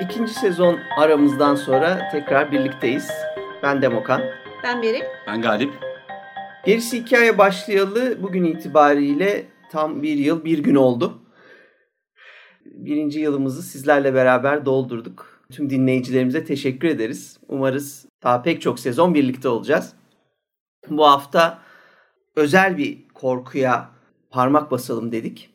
İkinci sezon aramızdan sonra tekrar birlikteyiz. Ben Demokan. Ben Beril. Ben Galip. Gerisi hikaye başlayalı bugün itibariyle tam bir yıl bir gün oldu. Birinci yılımızı sizlerle beraber doldurduk. Tüm dinleyicilerimize teşekkür ederiz. Umarız daha pek çok sezon birlikte olacağız. Bu hafta özel bir korkuya parmak basalım dedik.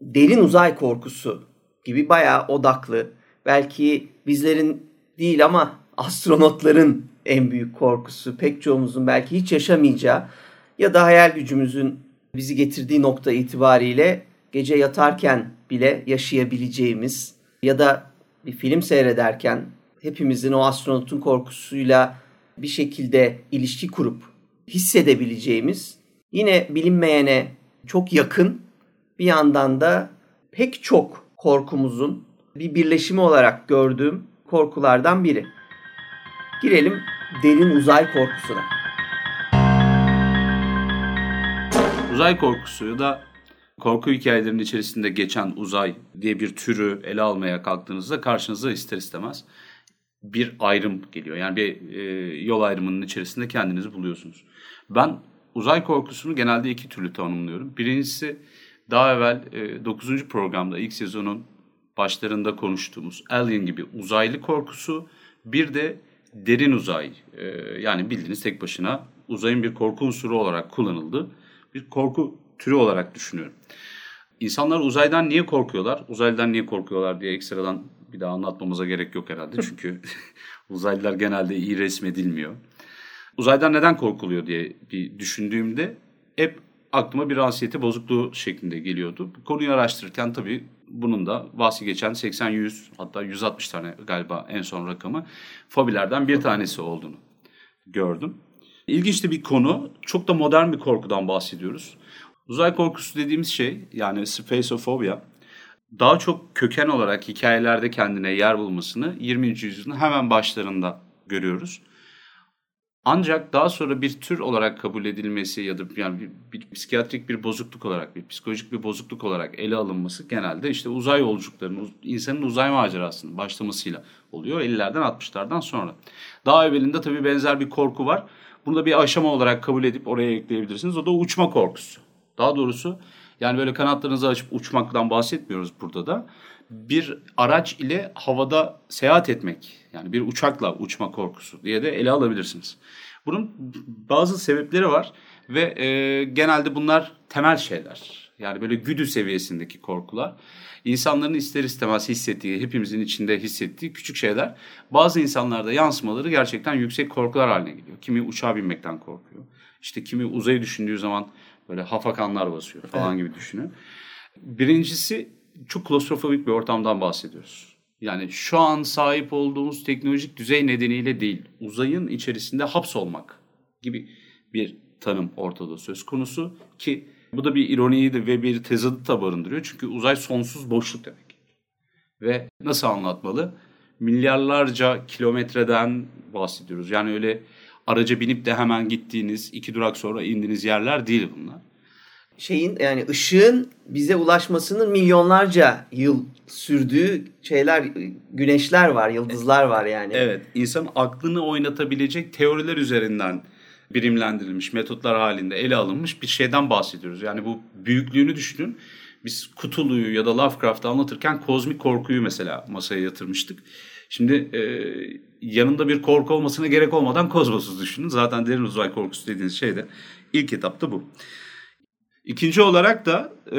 Derin uzay korkusu gibi bayağı odaklı, belki bizlerin değil ama astronotların en büyük korkusu, pek çoğumuzun belki hiç yaşamayacağı ya da hayal gücümüzün bizi getirdiği nokta itibariyle gece yatarken bile yaşayabileceğimiz ya da bir film seyrederken hepimizin o astronotun korkusuyla bir şekilde ilişki kurup hissedebileceğimiz yine bilinmeyene çok yakın bir yandan da pek çok korkumuzun bir birleşimi olarak gördüğüm korkulardan biri. Girelim derin uzay korkusuna. Uzay korkusu ya da korku hikayelerinin içerisinde geçen uzay diye bir türü ele almaya kalktığınızda karşınıza ister istemez bir ayrım geliyor. Yani bir e, yol ayrımının içerisinde kendinizi buluyorsunuz. Ben uzay korkusunu genelde iki türlü tanımlıyorum. Birincisi daha evvel e, 9. programda ilk sezonun başlarında konuştuğumuz Alien gibi uzaylı korkusu bir de derin uzay e, yani bildiğiniz tek başına uzayın bir korku unsuru olarak kullanıldı. Bir korku türü olarak düşünüyorum. İnsanlar uzaydan niye korkuyorlar? Uzaylıdan niye korkuyorlar diye ekstradan bir daha anlatmamıza gerek yok herhalde. Çünkü uzaylılar genelde iyi resmedilmiyor. Uzaydan neden korkuluyor diye bir düşündüğümde hep aklıma bir ansiyete bozukluğu şeklinde geliyordu. Bu konuyu araştırırken tabii bunun da bahsi geçen 80-100 hatta 160 tane galiba en son rakamı fobilerden bir tanesi olduğunu gördüm. İlginç bir konu. Çok da modern bir korkudan bahsediyoruz. Uzay korkusu dediğimiz şey yani spaceophobia daha çok köken olarak hikayelerde kendine yer bulmasını 20. yüzyılın hemen başlarında görüyoruz. Ancak daha sonra bir tür olarak kabul edilmesi ya da yani bir, bir psikiyatrik bir bozukluk olarak, bir psikolojik bir bozukluk olarak ele alınması genelde işte uzay yolculuklarının, insanın uzay macerasının başlamasıyla oluyor 50'lerden 60'lardan sonra. Daha evvelinde tabii benzer bir korku var. Bunu da bir aşama olarak kabul edip oraya ekleyebilirsiniz. O da uçma korkusu. Daha doğrusu yani böyle kanatlarınızı açıp uçmaktan bahsetmiyoruz burada da. Bir araç ile havada seyahat etmek yani bir uçakla uçma korkusu diye de ele alabilirsiniz. Bunun bazı sebepleri var ve e, genelde bunlar temel şeyler. Yani böyle güdü seviyesindeki korkular. İnsanların ister istemez hissettiği, hepimizin içinde hissettiği küçük şeyler. Bazı insanlarda yansımaları gerçekten yüksek korkular haline geliyor. Kimi uçağa binmekten korkuyor. İşte kimi uzayı düşündüğü zaman böyle hafakanlar basıyor falan gibi düşünün. Birincisi çok klostrofobik bir ortamdan bahsediyoruz. Yani şu an sahip olduğumuz teknolojik düzey nedeniyle değil, uzayın içerisinde hapsolmak gibi bir tanım ortada söz konusu ki bu da bir ironiyi de ve bir tezatı da barındırıyor. Çünkü uzay sonsuz boşluk demek. Ve nasıl anlatmalı? Milyarlarca kilometreden bahsediyoruz. Yani öyle araca binip de hemen gittiğiniz, iki durak sonra indiğiniz yerler değil bunlar. Şeyin yani ışığın bize ulaşmasının milyonlarca yıl sürdüğü şeyler, güneşler var, yıldızlar var yani. Evet, insan aklını oynatabilecek teoriler üzerinden birimlendirilmiş metotlar halinde ele alınmış bir şeyden bahsediyoruz. Yani bu büyüklüğünü düşünün. Biz Cthulhu'yu ya da Lovecraft'ı anlatırken kozmik korkuyu mesela masaya yatırmıştık. Şimdi e, yanında bir korku olmasına gerek olmadan kozmosu düşünün. Zaten derin uzay korkusu dediğiniz şey de ilk etapta bu. İkinci olarak da e,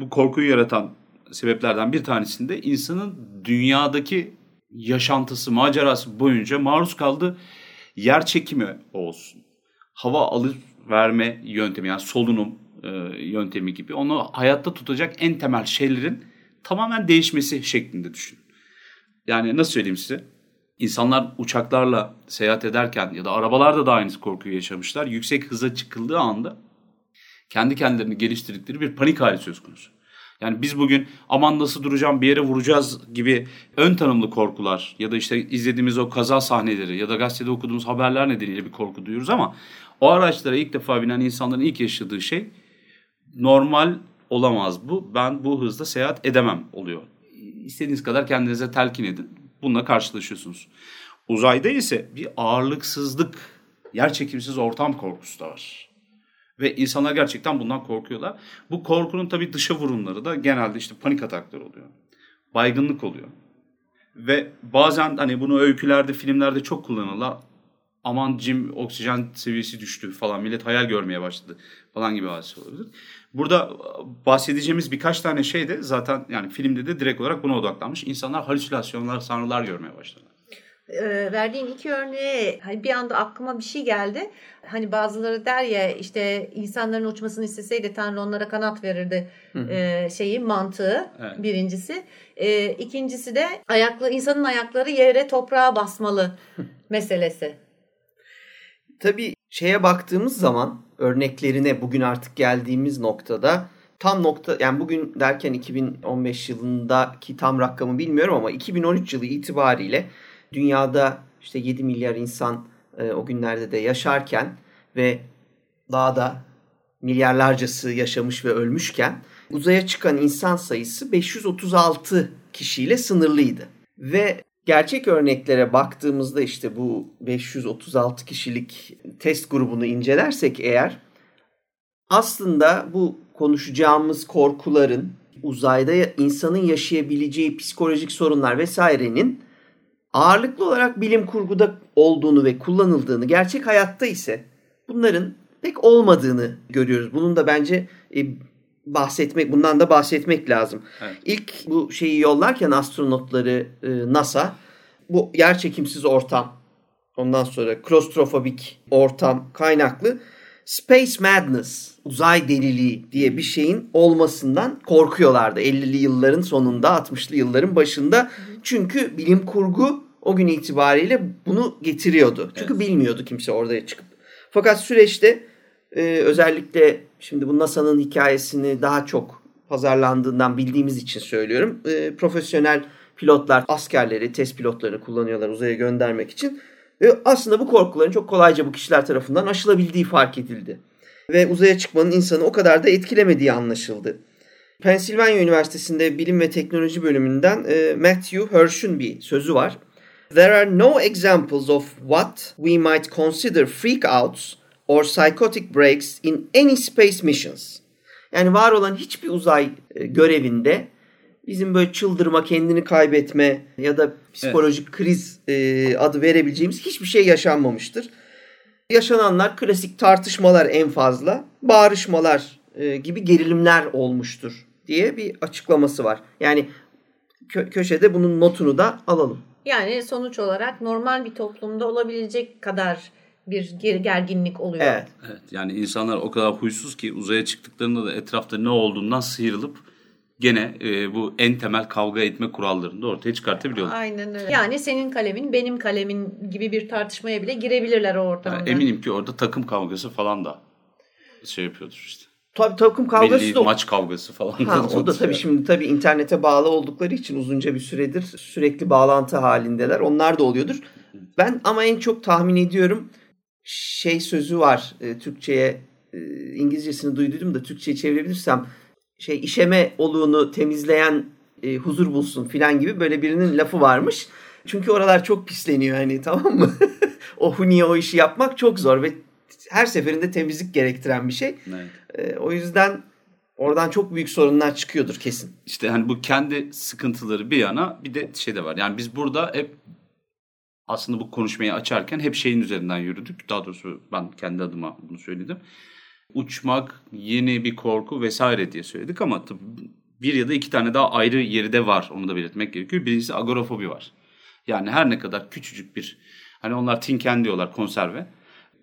bu korkuyu yaratan sebeplerden bir tanesinde insanın dünyadaki yaşantısı, macerası boyunca maruz kaldığı yer çekimi olsun. Hava alıp verme yöntemi yani solunum e, yöntemi gibi onu hayatta tutacak en temel şeylerin tamamen değişmesi şeklinde düşün. Yani nasıl söyleyeyim size? İnsanlar uçaklarla seyahat ederken ya da arabalarda da aynı korkuyu yaşamışlar. Yüksek hıza çıkıldığı anda kendi kendilerini geliştirdikleri bir panik hali söz konusu. Yani biz bugün aman nasıl duracağım bir yere vuracağız gibi ön tanımlı korkular ya da işte izlediğimiz o kaza sahneleri ya da gazetede okuduğumuz haberler nedeniyle bir korku duyuyoruz ama o araçlara ilk defa binen insanların ilk yaşadığı şey normal olamaz bu. Ben bu hızda seyahat edemem oluyor. İstediğiniz kadar kendinize telkin edin. Bununla karşılaşıyorsunuz. Uzayda ise bir ağırlıksızlık, yerçekimsiz ortam korkusu da var. Ve insanlar gerçekten bundan korkuyorlar. Bu korkunun tabii dışa vurumları da genelde işte panik ataklar oluyor. Baygınlık oluyor. Ve bazen hani bunu öykülerde, filmlerde çok kullanırlar. Aman Jim oksijen seviyesi düştü falan millet hayal görmeye başladı falan gibi hadise olabilir. Burada bahsedeceğimiz birkaç tane şey de zaten yani filmde de direkt olarak buna odaklanmış. İnsanlar halüsinasyonlar, sanrılar görmeye başladı e, verdiğin iki örneğe hani bir anda aklıma bir şey geldi. Hani bazıları der ya işte insanların uçmasını isteseydi Tanrı onlara kanat verirdi e, şeyi mantığı evet. birincisi. E, ikincisi de ayaklı insanın ayakları yere toprağa basmalı meselesi. Tabii şeye baktığımız zaman örneklerine bugün artık geldiğimiz noktada tam nokta yani bugün derken 2015 yılındaki tam rakamı bilmiyorum ama 2013 yılı itibariyle dünyada işte 7 milyar insan e, o günlerde de yaşarken ve daha da milyarlarcası yaşamış ve ölmüşken uzaya çıkan insan sayısı 536 kişiyle sınırlıydı. Ve gerçek örneklere baktığımızda işte bu 536 kişilik test grubunu incelersek eğer aslında bu konuşacağımız korkuların uzayda insanın yaşayabileceği psikolojik sorunlar vesairenin ağırlıklı olarak bilim kurguda olduğunu ve kullanıldığını, gerçek hayatta ise bunların pek olmadığını görüyoruz. Bunun da bence e, bahsetmek, bundan da bahsetmek lazım. Evet. İlk bu şeyi yollarken astronotları e, NASA bu yer çekimsiz ortam, ondan sonra klostrofobik ortam kaynaklı Space Madness, uzay deliliği diye bir şeyin olmasından korkuyorlardı 50'li yılların sonunda, 60'lı yılların başında. Çünkü bilim kurgu o gün itibariyle bunu getiriyordu. Çünkü evet. bilmiyordu kimse oraya çıkıp. Fakat süreçte e, özellikle şimdi bu NASA'nın hikayesini daha çok pazarlandığından bildiğimiz için söylüyorum. E, profesyonel pilotlar askerleri, test pilotlarını kullanıyorlar uzaya göndermek için. Ve aslında bu korkuların çok kolayca bu kişiler tarafından aşılabildiği fark edildi. Ve uzaya çıkmanın insanı o kadar da etkilemediği anlaşıldı. Pennsylvania Üniversitesi'nde bilim ve teknoloji bölümünden e, Matthew Hirsch'ün bir sözü var. There are no examples of what we might consider freakouts or psychotic breaks in any space missions. Yani var olan hiçbir uzay e, görevinde bizim böyle çıldırma, kendini kaybetme ya da psikolojik evet. kriz e, adı verebileceğimiz hiçbir şey yaşanmamıştır. Yaşananlar klasik tartışmalar en fazla, bağrışmalar e, gibi gerilimler olmuştur diye bir açıklaması var. Yani kö- köşede bunun notunu da alalım. Yani sonuç olarak normal bir toplumda olabilecek kadar bir gerginlik oluyor. Evet. evet. Yani insanlar o kadar huysuz ki uzaya çıktıklarında da etrafta ne olduğundan sıyrılıp gene e, bu en temel kavga etme kurallarını da ortaya çıkartabiliyorlar. Aynen öyle. Yani senin kalemin benim kalemin gibi bir tartışmaya bile girebilirler o ortamda. Yani eminim ki orada takım kavgası falan da şey yapıyordur işte. Tabii takım kavgası Milli da maç kavgası falan. Ha, o da tabii yani. şimdi tabii internete bağlı oldukları için uzunca bir süredir sürekli bağlantı halindeler. Onlar da oluyordur. Ben ama en çok tahmin ediyorum şey sözü var e, Türkçe'ye e, İngilizcesini duyduydum da Türkçe'ye çevirebilirsem şey işeme oluğunu temizleyen e, huzur bulsun filan gibi böyle birinin lafı varmış. Çünkü oralar çok pisleniyor hani tamam mı? o huniye o işi yapmak çok zor ve her seferinde temizlik gerektiren bir şey. Evet. E, o yüzden oradan çok büyük sorunlar çıkıyordur kesin. İşte hani bu kendi sıkıntıları bir yana bir de şey de var. Yani biz burada hep aslında bu konuşmayı açarken hep şeyin üzerinden yürüdük. Daha doğrusu ben kendi adıma bunu söyledim. Uçmak yeni bir korku vesaire diye söyledik ama bir ya da iki tane daha ayrı yeri de var. Onu da belirtmek gerekiyor. Birincisi agorafobi var. Yani her ne kadar küçücük bir hani onlar tinken diyorlar konserve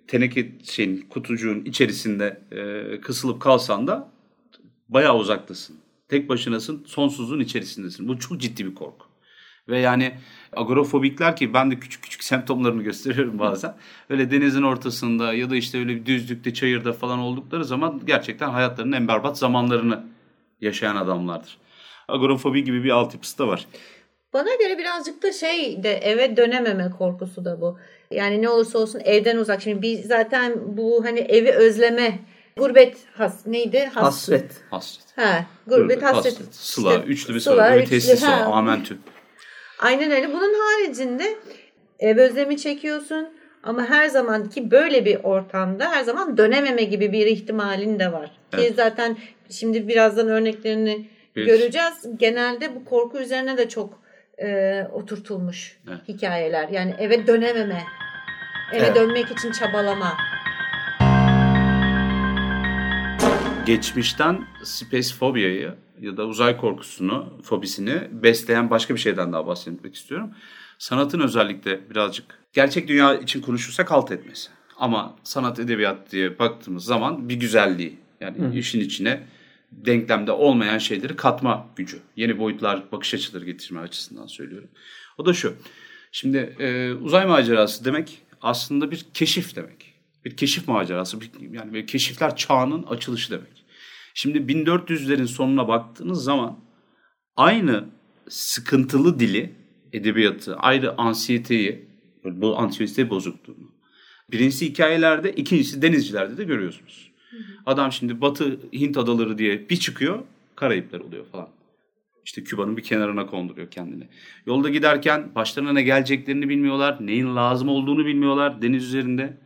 teneke şeyin kutucuğun içerisinde e, kısılıp kalsan da bayağı uzaktasın. Tek başınasın, sonsuzluğun içerisindesin. Bu çok ciddi bir korku. Ve yani agorafobikler ki ben de küçük küçük semptomlarını gösteriyorum bazen. Öyle denizin ortasında ya da işte öyle bir düzlükte, çayırda falan oldukları zaman gerçekten hayatlarının en berbat zamanlarını yaşayan adamlardır. Agorafobi gibi bir altyapısı da var. Bana göre birazcık da şey de eve dönememe korkusu da bu. Yani ne olursa olsun evden uzak. Şimdi biz zaten bu hani evi özleme Gurbet has neydi? Has hasret. Hasret. Ha, gurbet, gurbet hasret. hasret. Sıla, işte, üçlü bir sıla, bir tesis o, amentü. Aynen öyle. Bunun haricinde ev özlemi çekiyorsun ama her zaman ki böyle bir ortamda her zaman dönememe gibi bir ihtimalin de var. Evet. Ki zaten şimdi birazdan örneklerini evet. göreceğiz. Genelde bu korku üzerine de çok e, oturtulmuş evet. hikayeler. Yani eve dönememe, eve evet. dönmek için çabalama. Geçmişten space fobia'yı ya da uzay korkusunu, fobisini besleyen başka bir şeyden daha bahsetmek istiyorum. Sanatın özellikle birazcık gerçek dünya için konuşursak halt etmesi. Ama sanat edebiyat diye baktığımız zaman bir güzelliği yani Hı. işin içine denklemde olmayan şeyleri katma gücü. Yeni boyutlar, bakış açıları getirme açısından söylüyorum. O da şu. Şimdi e, uzay macerası demek aslında bir keşif demek. Bir keşif macerası. Bir, yani bir keşifler çağının açılışı demek. Şimdi 1400'lerin sonuna baktığınız zaman aynı sıkıntılı dili, edebiyatı, ayrı ansiyeteyi, bu ansiyete bozukluğunu. Birincisi hikayelerde, ikincisi denizcilerde de görüyorsunuz. Adam şimdi Batı Hint adaları diye bir çıkıyor, Karayipler oluyor falan. İşte Küba'nın bir kenarına konduruyor kendini. Yolda giderken başlarına ne geleceklerini bilmiyorlar, neyin lazım olduğunu bilmiyorlar deniz üzerinde.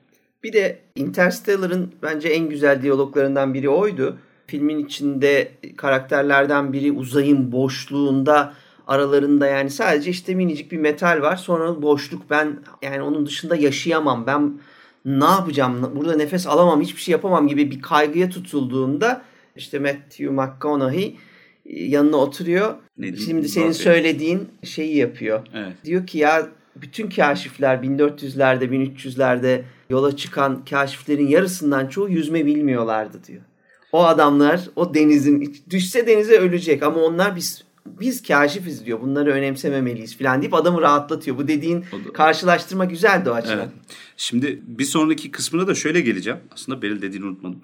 Bir de Interstellar'ın bence en güzel diyaloglarından biri oydu. Filmin içinde karakterlerden biri uzayın boşluğunda aralarında yani sadece işte minicik bir metal var. Sonra boşluk ben yani onun dışında yaşayamam. Ben ne yapacağım? Burada nefes alamam, hiçbir şey yapamam gibi bir kaygıya tutulduğunda işte Matthew McConaughey e, yanına oturuyor. Ne Şimdi senin söylediğin şeyi yapıyor. Evet. Diyor ki ya bütün kaşifler 1400'lerde 1300'lerde yola çıkan kaşiflerin yarısından çoğu yüzme bilmiyorlardı diyor. O adamlar o denizin düşse denize ölecek ama onlar biz biz kaşifiz diyor. Bunları önemsememeliyiz falan deyip adamı rahatlatıyor. Bu dediğin karşılaştırma güzeldi o açıdan. Evet. Şimdi bir sonraki kısmına da şöyle geleceğim. Aslında Beril dediğini unutmadım.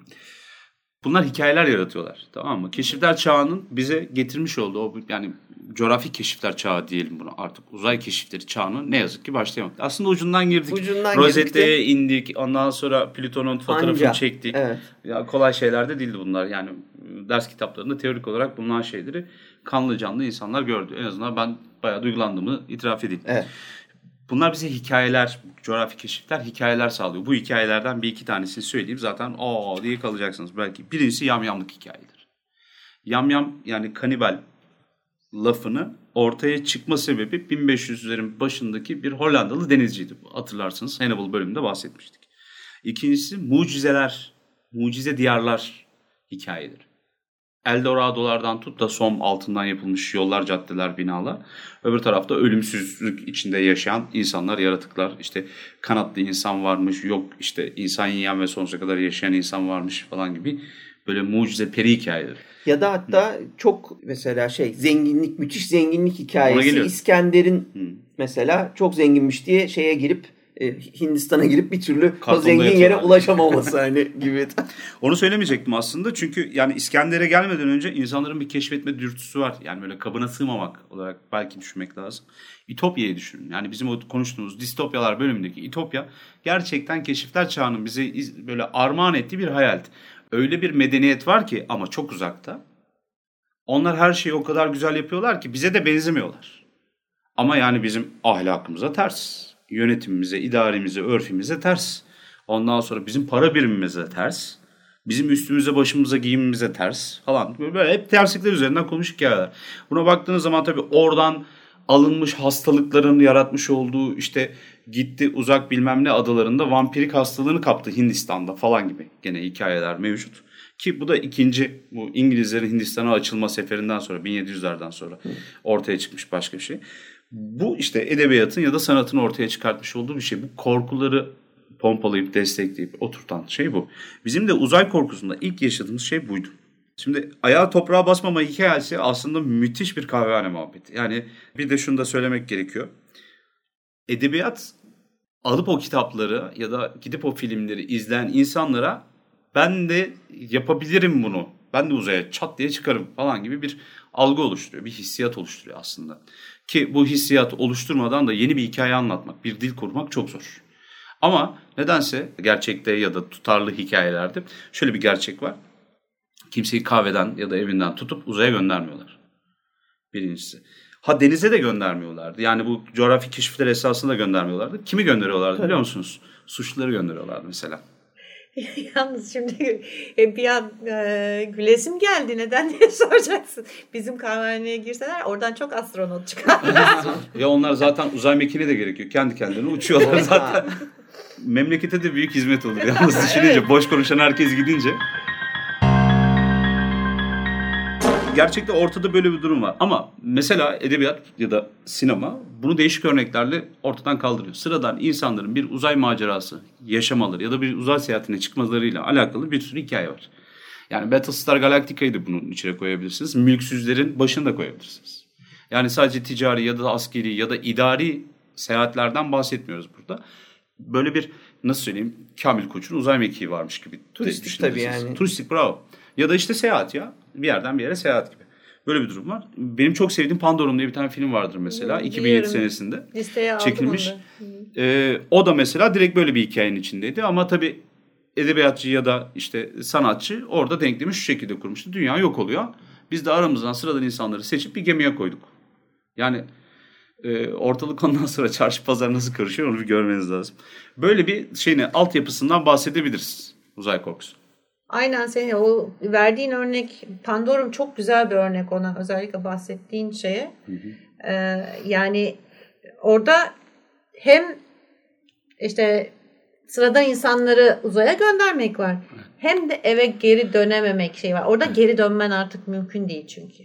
Bunlar hikayeler yaratıyorlar. Tamam mı? Keşifler çağının bize getirmiş olduğu o yani coğrafi keşifler çağı diyelim bunu artık. Uzay keşifleri çağını ne yazık ki başlayamadık. Aslında ucundan girdik. Ucundan Rosette'ye indik. Ondan sonra Plüton'un fotoğrafını Anca. çektik. Evet. Ya kolay şeyler de değildi bunlar. Yani ders kitaplarında teorik olarak bulunan şeyleri kanlı canlı insanlar gördü. En azından ben bayağı duygulandığımı itiraf edeyim. Evet. Bunlar bize hikayeler, coğrafi keşifler hikayeler sağlıyor. Bu hikayelerden bir iki tanesini söyleyeyim zaten aa diye kalacaksınız belki. Birincisi yamyamlık hikayedir. Yamyam yani kanibal lafını ortaya çıkma sebebi 1500'lerin başındaki bir Hollandalı denizciydi. Hatırlarsınız Hannibal bölümünde bahsetmiştik. İkincisi mucizeler, mucize diyarlar hikayeleri. Eldorado'lardan tut da Som altından yapılmış yollar, caddeler, binalar. Öbür tarafta ölümsüzlük içinde yaşayan insanlar, yaratıklar. İşte kanatlı insan varmış, yok işte insan yiyen ve sonsuza kadar yaşayan insan varmış falan gibi böyle mucize peri hikayeleri. Ya da hatta Hı. çok mesela şey zenginlik, müthiş zenginlik hikayesi. İskender'in Hı. mesela çok zenginmiş diye şeye girip e, Hindistan'a girip bir türlü o zengin yere ulaşamaması hani gibi. Onu söylemeyecektim aslında çünkü yani İskender'e gelmeden önce insanların bir keşfetme dürtüsü var. Yani böyle kabına sığmamak olarak belki düşünmek lazım. İtopya'yı düşünün. Yani bizim o konuştuğumuz distopyalar bölümündeki İtopya gerçekten keşifler çağının bize böyle armağan ettiği bir hayaldi. Öyle bir medeniyet var ki ama çok uzakta. Onlar her şeyi o kadar güzel yapıyorlar ki bize de benzemiyorlar. Ama yani bizim ahlakımıza ters yönetimimize, idaremize, örfimize ters. Ondan sonra bizim para birimimize ters. Bizim üstümüze, başımıza, giyimimize ters falan. Böyle hep terslikler üzerinden konuşuk hikayeler. Buna baktığınız zaman tabii oradan alınmış hastalıkların yaratmış olduğu işte gitti uzak bilmem ne adalarında vampirik hastalığını kaptı Hindistan'da falan gibi gene hikayeler mevcut. Ki bu da ikinci bu İngilizlerin Hindistan'a açılma seferinden sonra 1700'lerden sonra ortaya çıkmış başka bir şey. Bu işte edebiyatın ya da sanatın ortaya çıkartmış olduğu bir şey. Bu korkuları pompalayıp destekleyip oturtan şey bu. Bizim de uzay korkusunda ilk yaşadığımız şey buydu. Şimdi ayağa toprağa basmama hikayesi aslında müthiş bir kahvehane muhabbeti. Yani bir de şunu da söylemek gerekiyor. Edebiyat alıp o kitapları ya da gidip o filmleri izleyen insanlara ben de yapabilirim bunu. Ben de uzaya çat diye çıkarım falan gibi bir algı oluşturuyor. Bir hissiyat oluşturuyor aslında. Ki bu hissiyat oluşturmadan da yeni bir hikaye anlatmak, bir dil kurmak çok zor. Ama nedense gerçekte ya da tutarlı hikayelerde şöyle bir gerçek var. Kimseyi kahveden ya da evinden tutup uzaya göndermiyorlar. Birincisi. Ha denize de göndermiyorlardı. Yani bu coğrafi keşifler esasında göndermiyorlardı. Kimi gönderiyorlardı Tabii. biliyor musunuz? Suçluları gönderiyorlardı mesela. Yalnız şimdi e, bir an e, gülesim geldi. Neden diye soracaksın. Bizim kahvehaneye girseler oradan çok astronot çıkar. ya onlar zaten uzay mekiğine de gerekiyor. Kendi kendine uçuyorlar zaten. Memlekete de büyük hizmet olur. Yalnız düşününce evet. boş konuşan herkes gidince. Gerçekte ortada böyle bir durum var. Ama mesela edebiyat ya da sinema bunu değişik örneklerle ortadan kaldırıyor. Sıradan insanların bir uzay macerası yaşamaları ya da bir uzay seyahatine çıkmalarıyla alakalı bir sürü hikaye var. Yani Battlestar Galactica'yı da bunun içine koyabilirsiniz. Mülksüzlerin başını da koyabilirsiniz. Yani sadece ticari ya da askeri ya da idari seyahatlerden bahsetmiyoruz burada. Böyle bir nasıl söyleyeyim Kamil Koç'un uzay mekiği varmış gibi. Turistik tabii yani. Turistik bravo. Ya da işte seyahat ya. Bir yerden bir yere seyahat gibi. Böyle bir durum var. Benim çok sevdiğim Pandorum diye bir tane film vardır mesela. Biliyorum. 2007 senesinde. Listeye çekilmiş. Ee, o da mesela direkt böyle bir hikayenin içindeydi. Ama tabii edebiyatçı ya da işte sanatçı orada denklemi şu şekilde kurmuştu. Dünya yok oluyor. Biz de aramızdan sıradan insanları seçip bir gemiye koyduk. Yani e, ortalık ondan sonra çarşı pazar nasıl karışıyor onu bir görmeniz lazım. Böyle bir şeyini altyapısından bahsedebiliriz uzay korkusu. Aynen senin o verdiğin örnek Pandorum çok güzel bir örnek ona özellikle bahsettiğin şeye. Hı hı. Ee, yani orada hem işte sıradan insanları uzaya göndermek var. Hem de eve geri dönememek şey var. Orada geri dönmen artık mümkün değil çünkü.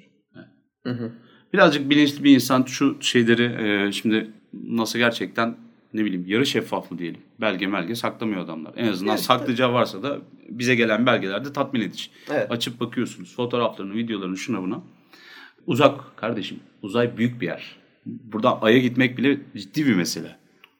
Hı hı. Birazcık bilinçli bir insan şu şeyleri e, şimdi nasıl gerçekten ne bileyim yarı şeffaf mı diyelim. Belge melge saklamıyor adamlar. En azından evet, saklayacağı varsa da bize gelen belgelerde tatmin edici. Evet. Açıp bakıyorsunuz fotoğraflarını, videolarını şuna buna. Uzak kardeşim. Uzay büyük bir yer. Buradan Ay'a gitmek bile ciddi bir mesele.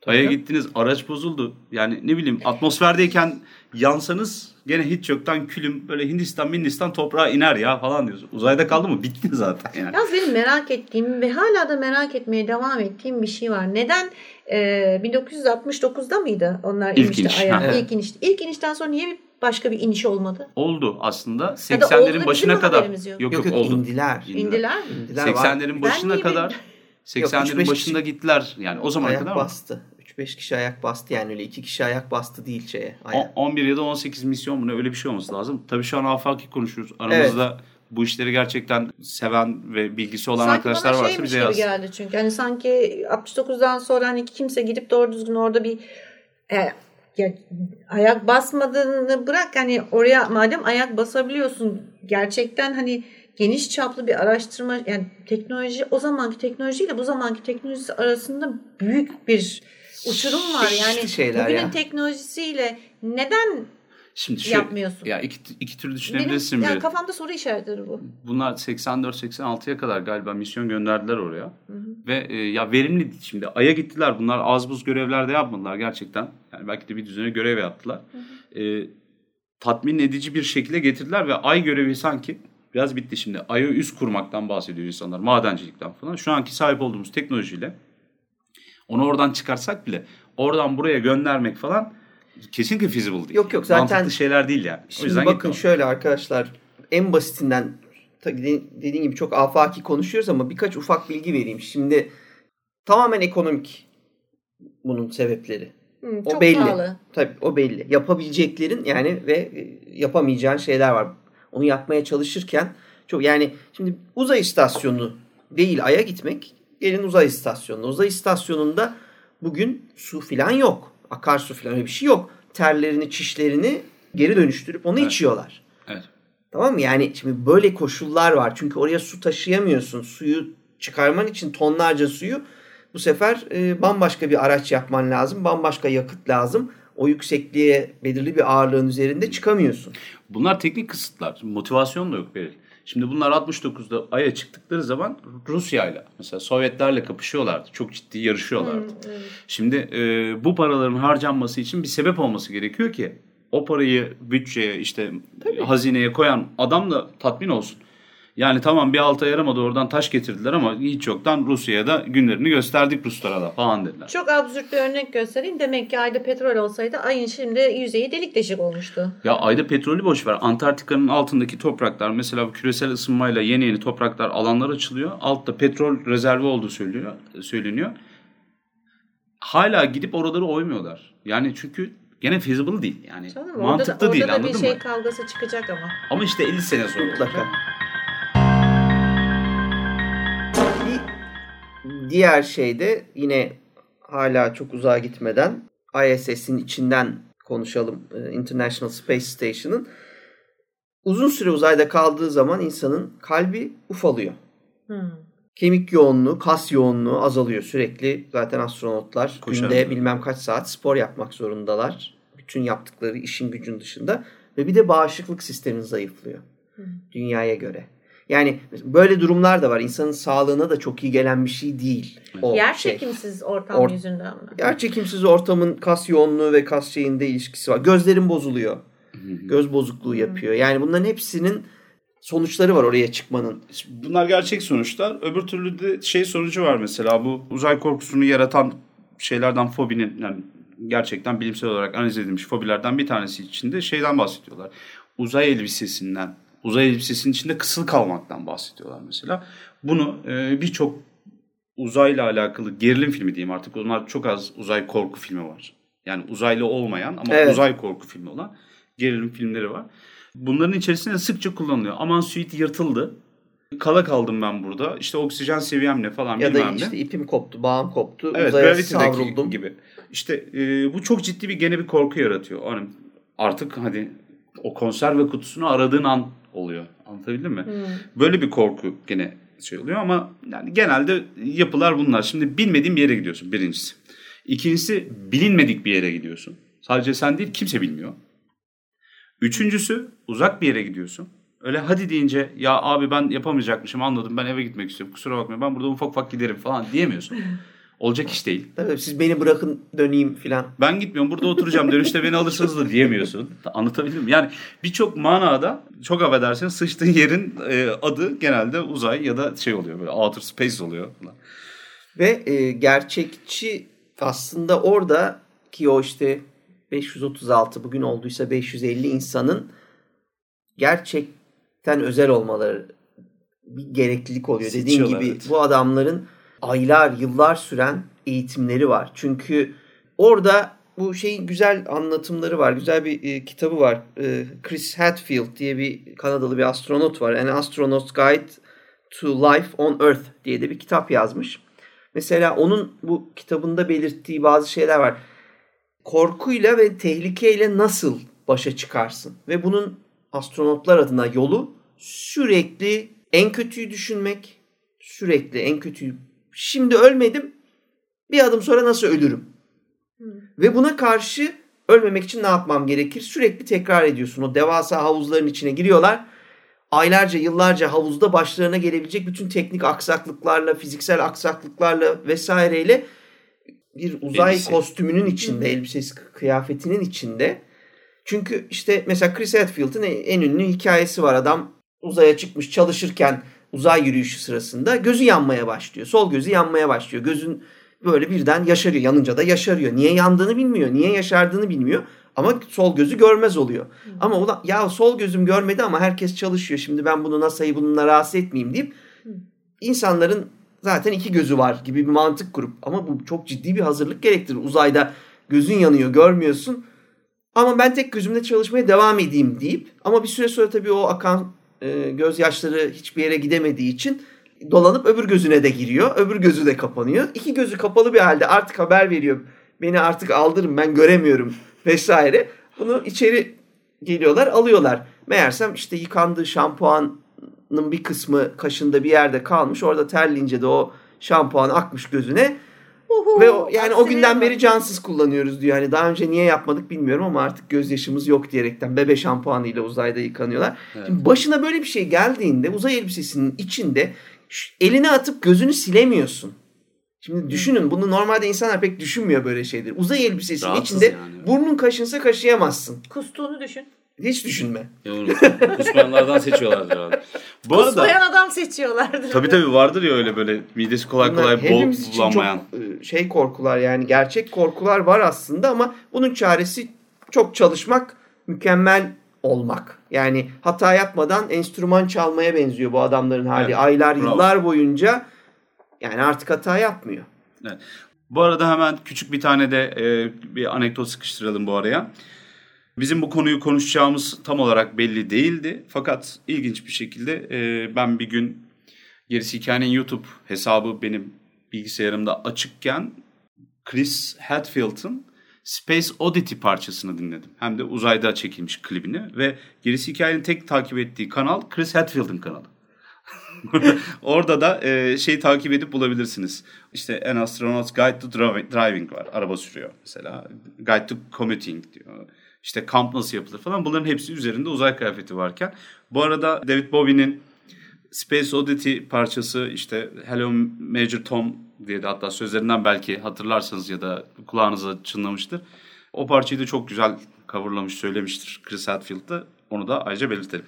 Ay'a gittiniz araç bozuldu. Yani ne bileyim atmosferdeyken yansanız gene hiç yoktan külüm böyle Hindistan Hindistan toprağa iner ya falan diyorsun. Uzayda kaldı mı bitti zaten yani. Yalnız benim merak ettiğim ve hala da merak etmeye devam ettiğim bir şey var. Neden e, 1969'da mıydı onlar İlk inmişti iniş. Ay'a? Evet. İlk iniş. İlk inişten sonra niye bir başka bir iniş olmadı? Oldu aslında. 80'lerin başına kadar. Yok yok, yok, yok oldu. indiler. İndiler. indiler. 80'lerin başına kadar 80'lerin başında gittiler. Yani o zaman kadar bastı. 3-5 kişi ayak bastı yani öyle 2 kişi ayak bastı değil şeye. Aya. 11 ya da 18 misyon mu ne öyle bir şey olması lazım. Tabii şu an afaki konuşuyoruz. Aramızda evet. Bu işleri gerçekten seven ve bilgisi olan sanki arkadaşlar varsa bize yazsın. geldi çünkü. Hani sanki 69'dan sonra hani kimse gidip doğru düzgün orada bir e, ya, ayak basmadığını bırak hani oraya madem ayak basabiliyorsun gerçekten hani geniş çaplı bir araştırma yani teknoloji o zamanki teknolojiyle bu zamanki teknolojisi arasında büyük bir uçurum var. Yani şeyler bugünün ya. teknolojisiyle neden Şimdi şu, yapmıyorsun? Ya iki, iki türlü düşünebilirsin. Benim, yani kafamda soru işaretleri bu. Bunlar 84-86'ya kadar galiba misyon gönderdiler oraya. Hı hı. Ve e, ya verimli şimdi Ay'a gittiler. Bunlar az buz görevlerde yapmadılar gerçekten. Yani belki de bir düzene görev yaptılar. Hı hı. E, tatmin edici bir şekilde getirdiler ve Ay görevi sanki biraz bitti şimdi. Ay'a üst kurmaktan bahsediyor insanlar. Madencilikten falan. Şu anki sahip olduğumuz teknolojiyle onu oradan çıkarsak bile oradan buraya göndermek falan kesinlikle feasible değil. Yok yok zaten. Mantıklı şeyler değil yani. Şimdi o yüzden bakın şöyle arkadaşlar en basitinden dediğim gibi çok afaki konuşuyoruz ama birkaç ufak bilgi vereyim. Şimdi tamamen ekonomik bunun sebepleri. Hı, o belli. Pahalı. Tabii o belli. Yapabileceklerin yani ve e, yapamayacağın şeyler var. Onu yapmaya çalışırken çok yani şimdi uzay istasyonu değil Ay'a gitmek gelin uzay istasyonuna. Uzay istasyonunda bugün su filan yok. Akarsu filan öyle bir şey yok. Terlerini, çişlerini geri dönüştürüp onu evet. içiyorlar. Evet. Tamam mı? Yani şimdi böyle koşullar var. Çünkü oraya su taşıyamıyorsun. Suyu çıkarman için tonlarca suyu bu sefer e, bambaşka bir araç yapman lazım. Bambaşka yakıt lazım. o yüksekliğe belirli bir ağırlığın üzerinde çıkamıyorsun. Bunlar teknik kısıtlar. Motivasyon da yok Beril. Şimdi bunlar 69'da Ay'a çıktıkları zaman Rusya'yla mesela Sovyetlerle kapışıyorlardı. Çok ciddi yarışıyorlardı. Hmm, evet. Şimdi e, bu paraların harcanması için bir sebep olması gerekiyor ki o parayı bütçeye işte Tabii. hazineye koyan adam da tatmin olsun. Yani tamam bir alta yaramadı oradan taş getirdiler ama hiç yoktan Rusya'ya da günlerini gösterdik Ruslara da falan dediler. Çok absürt bir örnek göstereyim. Demek ki ayda petrol olsaydı ayın şimdi yüzeyi delik deşik olmuştu. Ya ayda petrolü boş ver. Antarktika'nın altındaki topraklar mesela bu küresel ısınmayla yeni yeni topraklar alanlar açılıyor. Altta petrol rezervi olduğu söyleniyor. söyleniyor. Hala gidip oraları oymuyorlar. Yani çünkü gene feasible değil. Yani Canım, mantıklı orada, değil orada anladın mı? Orada bir şey kavgası çıkacak ama. Ama işte 50 sene sonra mutlaka. Diğer şey de yine hala çok uzağa gitmeden ISS'in içinden konuşalım. E, International Space Station'ın uzun süre uzayda kaldığı zaman insanın kalbi ufalıyor. Hmm. Kemik yoğunluğu, kas yoğunluğu azalıyor sürekli. Zaten astronotlar Koşar günde bilmem kaç saat spor yapmak zorundalar. Bütün yaptıkları işin gücün dışında. Ve bir de bağışıklık sistemin zayıflıyor. Hmm. Dünyaya göre. Yani böyle durumlar da var. İnsanın sağlığına da çok iyi gelen bir şey değil. O Yer şey. çekimsiz ortam Or- yüzünden mi? Yer çekimsiz ortamın kas yoğunluğu ve kas şeyinde ilişkisi var. Gözlerin bozuluyor. Göz bozukluğu yapıyor. Yani bunların hepsinin sonuçları var oraya çıkmanın. Bunlar gerçek sonuçlar. Öbür türlü de şey sonucu var mesela bu uzay korkusunu yaratan şeylerden fobinin yani gerçekten bilimsel olarak analiz edilmiş fobilerden bir tanesi içinde şeyden bahsediyorlar. Uzay elbisesinden uzay elbisesinin içinde kısıl kalmaktan bahsediyorlar mesela. Bunu e, birçok uzayla alakalı gerilim filmi diyeyim artık. Onlar çok az uzay korku filmi var. Yani uzaylı olmayan ama evet. uzay korku filmi olan gerilim filmleri var. Bunların içerisinde sıkça kullanılıyor. Aman suit yırtıldı. Kala kaldım ben burada. İşte oksijen seviyem ne falan ya bilmem ne. Ya da işte ipim koptu, bağım koptu. Evet, uzaya savruldum. gibi. İşte e, bu çok ciddi bir gene bir korku yaratıyor. Yani artık hadi o konserve kutusunu aradığın an oluyor. Anlatabildim mi? Hmm. Böyle bir korku gene şey oluyor ama yani genelde yapılar bunlar. Şimdi bilmediğin bir yere gidiyorsun birincisi. İkincisi bilinmedik bir yere gidiyorsun. Sadece sen değil kimse bilmiyor. Üçüncüsü uzak bir yere gidiyorsun. Öyle hadi deyince ya abi ben yapamayacakmışım anladım ben eve gitmek istiyorum kusura bakma ben burada ufak ufak giderim falan diyemiyorsun. Olacak iş değil. Tabii siz beni bırakın döneyim filan. Ben gitmiyorum burada oturacağım dönüşte beni alırsınız da diyemiyorsun. Anlatabildim mi? Yani birçok manada çok affedersin sıçtığın yerin e, adı genelde uzay ya da şey oluyor böyle outer space oluyor. Ve e, gerçekçi aslında orada ki o işte 536 bugün olduysa 550 insanın gerçekten özel olmaları bir gereklilik oluyor. Dediğim gibi evet. bu adamların aylar, yıllar süren eğitimleri var. Çünkü orada bu şeyin güzel anlatımları var. Güzel bir e, kitabı var. E, Chris Hadfield diye bir Kanadalı bir astronot var. An Astronaut's Guide to Life on Earth diye de bir kitap yazmış. Mesela onun bu kitabında belirttiği bazı şeyler var. Korkuyla ve tehlikeyle nasıl başa çıkarsın? Ve bunun astronotlar adına yolu sürekli en kötüyü düşünmek, sürekli en kötüyü şimdi ölmedim bir adım sonra nasıl ölürüm? Hmm. Ve buna karşı ölmemek için ne yapmam gerekir? Sürekli tekrar ediyorsun. O devasa havuzların içine giriyorlar. Aylarca, yıllarca havuzda başlarına gelebilecek bütün teknik aksaklıklarla, fiziksel aksaklıklarla vesaireyle bir uzay Elbise. kostümünün içinde, hmm. elbisesi, kıyafetinin içinde. Çünkü işte mesela Chris Hadfield'ın en ünlü hikayesi var. Adam uzaya çıkmış çalışırken uzay yürüyüşü sırasında gözü yanmaya başlıyor. Sol gözü yanmaya başlıyor. Gözün böyle birden yaşarıyor. Yanınca da yaşarıyor. Niye yandığını bilmiyor. Niye yaşardığını bilmiyor. Ama sol gözü görmez oluyor. Hı. Ama ulan ya sol gözüm görmedi ama herkes çalışıyor. Şimdi ben bunu NASA'yı bununla rahatsız etmeyeyim deyip Hı. insanların zaten iki gözü var gibi bir mantık kurup ama bu çok ciddi bir hazırlık gerektirir. Uzayda gözün yanıyor görmüyorsun. Ama ben tek gözümle çalışmaya devam edeyim deyip ama bir süre sonra tabii o akan e, gözyaşları hiçbir yere gidemediği için dolanıp öbür gözüne de giriyor. Öbür gözü de kapanıyor. İki gözü kapalı bir halde artık haber veriyor. Beni artık aldırın ben göremiyorum vesaire. Bunu içeri geliyorlar alıyorlar. Meğersem işte yıkandığı şampuanın bir kısmı kaşında bir yerde kalmış. Orada terlince de o şampuan akmış gözüne. Uhu, Ve o, yani o günden beri cansız kullanıyoruz diyor. Hani daha önce niye yapmadık bilmiyorum ama artık gözyaşımız yok diyerekten bebe şampuanıyla uzayda yıkanıyorlar. Evet. Şimdi başına böyle bir şey geldiğinde uzay elbisesinin içinde elini atıp gözünü silemiyorsun. Şimdi düşünün bunu normalde insanlar pek düşünmüyor böyle şeyleri. Uzay elbisesinin Rahatsız içinde yani. burnun kaşınsa kaşıyamazsın. Kustuğunu düşün. Hiç düşünme. Kusmayanlardan seçiyorlardır abi. Bu arada Kusmayan adam seçiyorlardır. tabii tabii vardır ya öyle böyle midesi kolay Bunlar kolay bol bulanmayan. çok e, şey korkular yani gerçek korkular var aslında ama bunun çaresi çok çalışmak, mükemmel olmak. Yani hata yapmadan enstrüman çalmaya benziyor bu adamların hali. Evet, Aylar, bravo. yıllar boyunca yani artık hata yapmıyor. Bu arada hemen küçük bir tane de e, bir anekdot sıkıştıralım bu araya. Bizim bu konuyu konuşacağımız tam olarak belli değildi. Fakat ilginç bir şekilde e, ben bir gün Gerisi Hikayenin YouTube hesabı benim bilgisayarımda açıkken Chris Hadfield'ın Space Oddity parçasını dinledim. Hem de uzayda çekilmiş klibini ve Gerisi Hikayenin tek takip ettiği kanal Chris Hadfield'ın kanalı. Orada da e, şeyi takip edip bulabilirsiniz. İşte An Astronaut's Guide to Dri- Driving var. Araba sürüyor mesela. Guide to Commuting diyor. İşte kamp nasıl yapılır falan. Bunların hepsi üzerinde uzay kıyafeti varken. Bu arada David Bowie'nin Space Oddity parçası işte Hello Major Tom diye de hatta sözlerinden belki hatırlarsanız ya da kulağınıza çınlamıştır. O parçayı da çok güzel coverlamış söylemiştir Chris Hadfield'da. Onu da ayrıca belirtelim.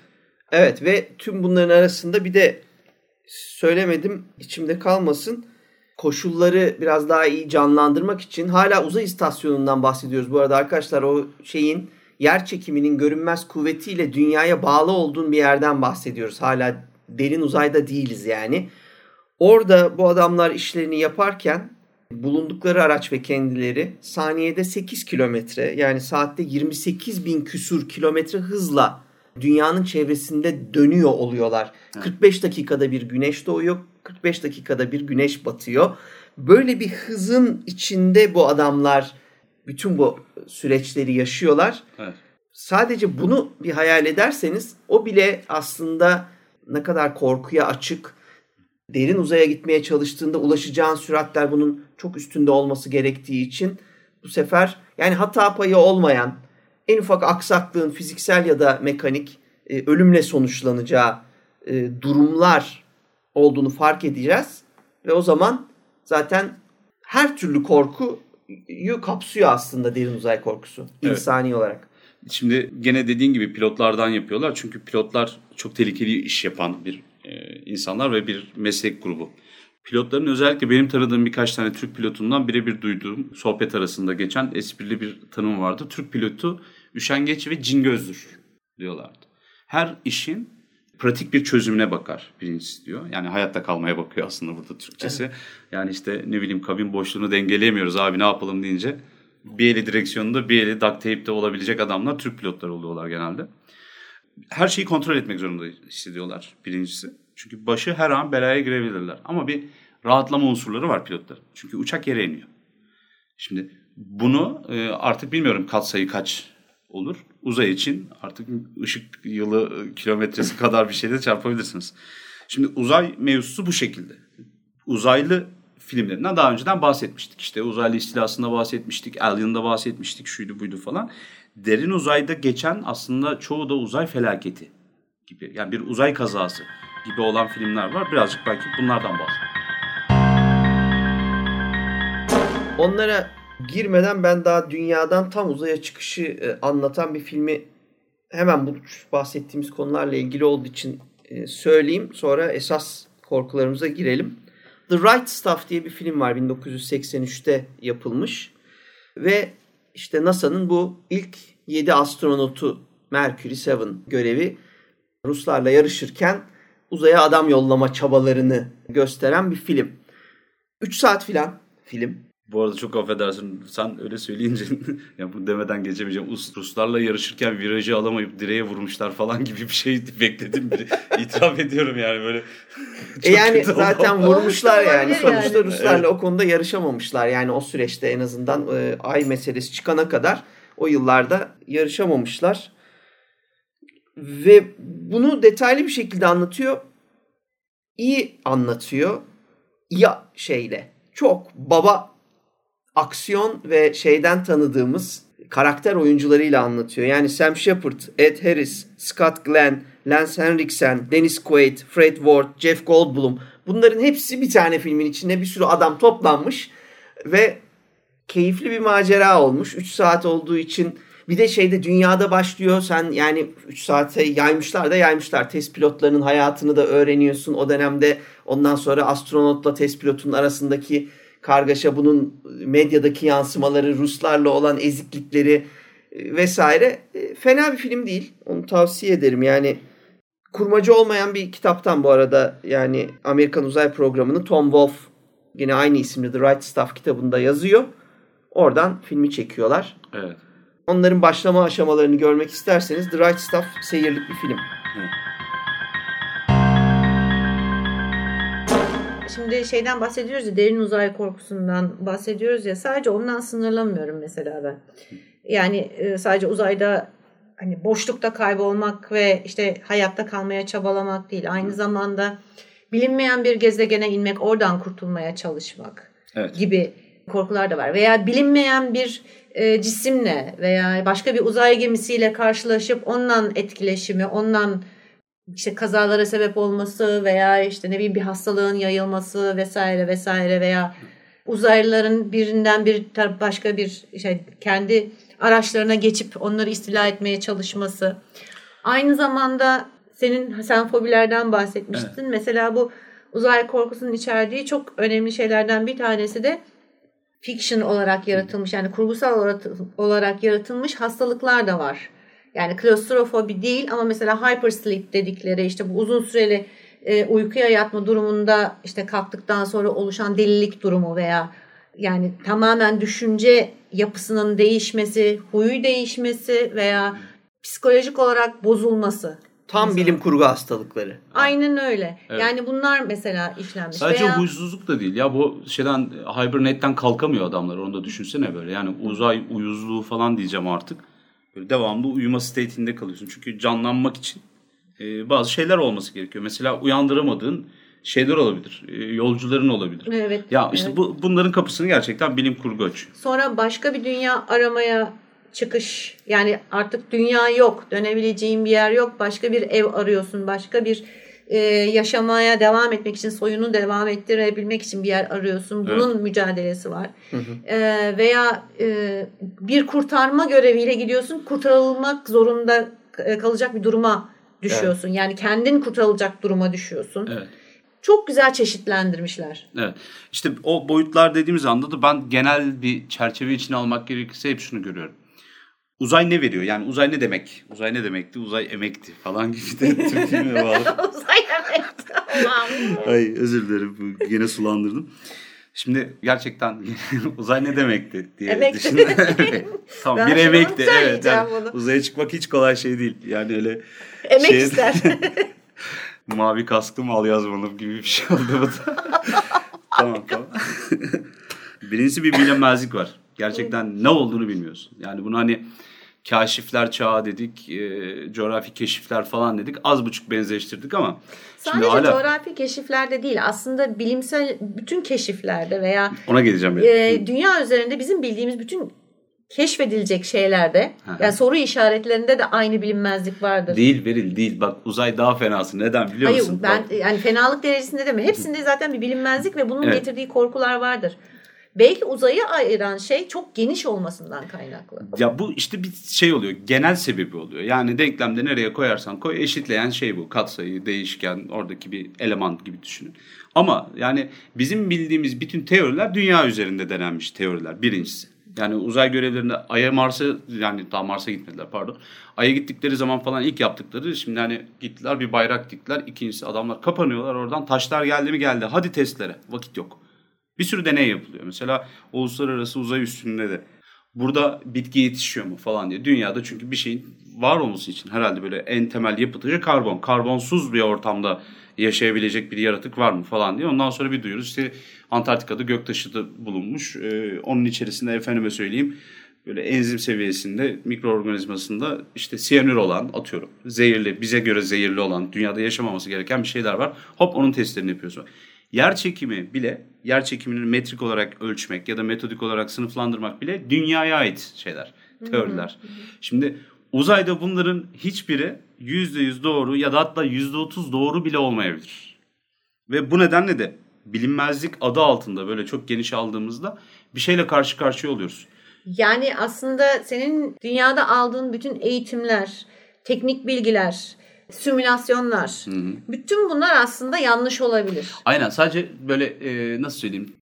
Evet ve tüm bunların arasında bir de söylemedim içimde kalmasın. Koşulları biraz daha iyi canlandırmak için hala uzay istasyonundan bahsediyoruz. Bu arada arkadaşlar o şeyin yer çekiminin görünmez kuvvetiyle dünyaya bağlı olduğun bir yerden bahsediyoruz. Hala derin uzayda değiliz yani. Orada bu adamlar işlerini yaparken bulundukları araç ve kendileri saniyede 8 kilometre yani saatte 28 bin küsur kilometre hızla dünyanın çevresinde dönüyor oluyorlar. 45 dakikada bir güneş doğuyor, 45 dakikada bir güneş batıyor. Böyle bir hızın içinde bu adamlar bütün bu süreçleri yaşıyorlar. Evet. Sadece bunu bir hayal ederseniz o bile aslında ne kadar korkuya açık, derin uzaya gitmeye çalıştığında ulaşacağın süratler bunun çok üstünde olması gerektiği için bu sefer yani hata payı olmayan en ufak aksaklığın fiziksel ya da mekanik e, ölümle sonuçlanacağı e, durumlar olduğunu fark edeceğiz ve o zaman zaten her türlü korkuyu kapsıyor aslında derin uzay korkusu Evet. insani olarak. Şimdi gene dediğin gibi pilotlardan yapıyorlar. Çünkü pilotlar çok tehlikeli iş yapan bir e, insanlar ve bir meslek grubu. Pilotların özellikle benim tanıdığım birkaç tane Türk pilotundan birebir duyduğum sohbet arasında geçen esprili bir tanım vardı. Türk pilotu üşengeç ve cingözdür diyorlardı. Her işin pratik bir çözümüne bakar birincisi diyor. Yani hayatta kalmaya bakıyor aslında burada Türkçesi. Yani işte ne bileyim kabin boşluğunu dengeleyemiyoruz abi ne yapalım deyince bir eli direksiyonunda bir eli duct tape'de olabilecek adamlar Türk pilotları oluyorlar genelde. Her şeyi kontrol etmek zorunda hissediyorlar birincisi. Çünkü başı her an belaya girebilirler. Ama bir rahatlama unsurları var pilotların. Çünkü uçak yere iniyor. Şimdi bunu e, artık bilmiyorum katsayı kaç olur. Uzay için artık ışık yılı kilometresi kadar bir şeyde çarpabilirsiniz. Şimdi uzay mevzusu bu şekilde. Uzaylı filmlerinden daha önceden bahsetmiştik. İşte uzaylı istilasında bahsetmiştik, Alien'da bahsetmiştik, şuydu buydu falan. Derin uzayda geçen aslında çoğu da uzay felaketi gibi. Yani bir uzay kazası gibi olan filmler var. Birazcık belki bunlardan bahsedelim. Onlara girmeden ben daha dünyadan tam uzaya çıkışı e, anlatan bir filmi hemen bu bahsettiğimiz konularla ilgili olduğu için e, söyleyeyim. Sonra esas korkularımıza girelim. The Right Stuff diye bir film var 1983'te yapılmış. Ve işte NASA'nın bu ilk 7 astronotu Mercury 7 görevi Ruslarla yarışırken uzaya adam yollama çabalarını gösteren bir film. 3 saat filan film. Bu arada çok affedersin sen öyle söyleyince ya bu demeden geçemeyeceğim. Us- Ruslarla yarışırken virajı alamayıp direğe vurmuşlar falan gibi bir şey bekledim. İtiraf ediyorum yani böyle. E yani oldu zaten ama. vurmuşlar yani. Sonuçta yani. Ruslarla o konuda yarışamamışlar. Yani o süreçte en azından e, ay meselesi çıkana kadar o yıllarda yarışamamışlar. Ve bunu detaylı bir şekilde anlatıyor. İyi anlatıyor. İyi şeyle. Çok baba aksiyon ve şeyden tanıdığımız karakter oyuncularıyla anlatıyor. Yani Sam Shepard, Ed Harris, Scott Glenn, Lance Henriksen, Dennis Quaid, Fred Ward, Jeff Goldblum. Bunların hepsi bir tane filmin içinde bir sürü adam toplanmış ve keyifli bir macera olmuş. 3 saat olduğu için bir de şeyde dünyada başlıyor. Sen yani 3 saate yaymışlar da yaymışlar. Test pilotlarının hayatını da öğreniyorsun. O dönemde ondan sonra astronotla test pilotunun arasındaki kargaşa, bunun medyadaki yansımaları, Ruslarla olan eziklikleri e, vesaire. E, fena bir film değil. Onu tavsiye ederim. Yani kurmacı olmayan bir kitaptan bu arada yani Amerikan Uzay Programı'nı Tom Wolfe yine aynı isimli The Right Stuff kitabında yazıyor. Oradan filmi çekiyorlar. Evet. Onların başlama aşamalarını görmek isterseniz The Right Stuff seyirlik bir film. Evet. Şimdi şeyden bahsediyoruz ya derin uzay korkusundan bahsediyoruz ya sadece ondan sınırlamıyorum mesela ben. Yani e, sadece uzayda hani boşlukta kaybolmak ve işte hayatta kalmaya çabalamak değil. Aynı zamanda bilinmeyen bir gezegene inmek, oradan kurtulmaya çalışmak evet. gibi korkular da var. Veya bilinmeyen bir e, cisimle veya başka bir uzay gemisiyle karşılaşıp ondan etkileşimi, ondan işte kazalara sebep olması veya işte ne bileyim bir hastalığın yayılması vesaire vesaire veya uzaylıların birinden bir başka bir şey kendi araçlarına geçip onları istila etmeye çalışması. Aynı zamanda senin sen fobilerden bahsetmiştin. Evet. Mesela bu uzay korkusunun içerdiği çok önemli şeylerden bir tanesi de fiction olarak yaratılmış yani kurgusal olarak yaratılmış hastalıklar da var. Yani klostrofobi değil ama mesela hypersleep dedikleri işte bu uzun süreli e, uykuya yatma durumunda işte kalktıktan sonra oluşan delilik durumu veya yani tamamen düşünce yapısının değişmesi, huyu değişmesi veya psikolojik olarak bozulması. Tam mesela. bilim kurgu hastalıkları. Aynen öyle. Evet. Yani bunlar mesela işlenmiş. Sadece Veya... huysuzluk da değil. Ya bu şeyden hibernate'den kalkamıyor adamlar. Onu da düşünsene böyle. Yani uzay uyuzluğu falan diyeceğim artık. Böyle devamlı uyuma state'inde kalıyorsun. Çünkü canlanmak için e, bazı şeyler olması gerekiyor. Mesela uyandıramadığın şeyler olabilir. E, yolcuların olabilir. Evet. Ya işte evet. bu bunların kapısını gerçekten bilim kurgu açıyor. Sonra başka bir dünya aramaya çıkış. Yani artık dünya yok. Dönebileceğin bir yer yok. Başka bir ev arıyorsun. Başka bir e, yaşamaya devam etmek için, soyunu devam ettirebilmek için bir yer arıyorsun. Bunun evet. mücadelesi var. Hı hı. E, veya e, bir kurtarma göreviyle gidiyorsun. Kurtarılmak zorunda e, kalacak bir duruma düşüyorsun. Evet. Yani kendin kurtarılacak duruma düşüyorsun. Evet. Çok güzel çeşitlendirmişler. Evet. İşte o boyutlar dediğimiz anda da ben genel bir çerçeve içine almak gerekirse hep şunu görüyorum. Uzay ne veriyor? Yani uzay ne demek? Uzay ne demekti? Uzay emekti falan gibi de Türkiye'ye bağlı. uzay emekti. Ay özür dilerim. Yine sulandırdım. Şimdi gerçekten uzay ne demekti diye emekti. düşün. tamam ben bir emekti. Evet. Yani uzaya çıkmak hiç kolay şey değil. Yani öyle Emek şey... ister. Mavi kaskım al yazmalım gibi bir şey oldu bu tamam tamam. Birincisi bir bilinmezlik var. Gerçekten ne olduğunu bilmiyorsun. Yani bunu hani kaşifler çağı dedik, e, coğrafi keşifler falan dedik. Az buçuk benzeştirdik ama Sadece şimdi hala... coğrafi keşiflerde değil aslında bilimsel bütün keşiflerde veya ona geleceğim. E, dünya üzerinde bizim bildiğimiz bütün keşfedilecek şeylerde yani soru işaretlerinde de aynı bilinmezlik vardır. Değil Beril değil. Bak uzay daha fenası. Neden biliyor Hayır, musun? ben Bak. yani fenalık derecesinde deme. Hepsinde zaten bir bilinmezlik ve bunun evet. getirdiği korkular vardır. Belki uzayı ayıran şey çok geniş olmasından kaynaklı. Ya bu işte bir şey oluyor. Genel sebebi oluyor. Yani denklemde nereye koyarsan koy eşitleyen şey bu. Katsayı, değişken, oradaki bir eleman gibi düşünün. Ama yani bizim bildiğimiz bütün teoriler dünya üzerinde denenmiş teoriler birincisi. Yani uzay görevlerinde Ay'a Mars'a yani daha Mars'a gitmediler pardon. Ay'a gittikleri zaman falan ilk yaptıkları şimdi hani gittiler bir bayrak diktiler. İkincisi adamlar kapanıyorlar oradan taşlar geldi mi geldi. Hadi testlere vakit yok. Bir sürü deney yapılıyor. Mesela uluslararası uzay üstünde de burada bitki yetişiyor mu falan diye. Dünyada çünkü bir şeyin var olması için herhalde böyle en temel yapıtıcı karbon. Karbonsuz bir ortamda yaşayabilecek bir yaratık var mı falan diye. Ondan sonra bir duyuyoruz. İşte Antarktika'da göktaşı da bulunmuş. Ee, onun içerisinde efendime söyleyeyim böyle enzim seviyesinde mikroorganizmasında işte siyanür olan atıyorum zehirli bize göre zehirli olan dünyada yaşamaması gereken bir şeyler var. Hop onun testlerini yapıyorsun. Yer çekimi bile, yer çekimini metrik olarak ölçmek ya da metodik olarak sınıflandırmak bile dünyaya ait şeyler, teoriler. Şimdi uzayda bunların hiçbiri %100 doğru ya da hatta %30 doğru bile olmayabilir. Ve bu nedenle de bilinmezlik adı altında böyle çok geniş aldığımızda bir şeyle karşı karşıya oluyoruz. Yani aslında senin dünyada aldığın bütün eğitimler, teknik bilgiler, simülasyonlar, hı hı. bütün bunlar aslında yanlış olabilir. Aynen sadece böyle e, nasıl söyleyeyim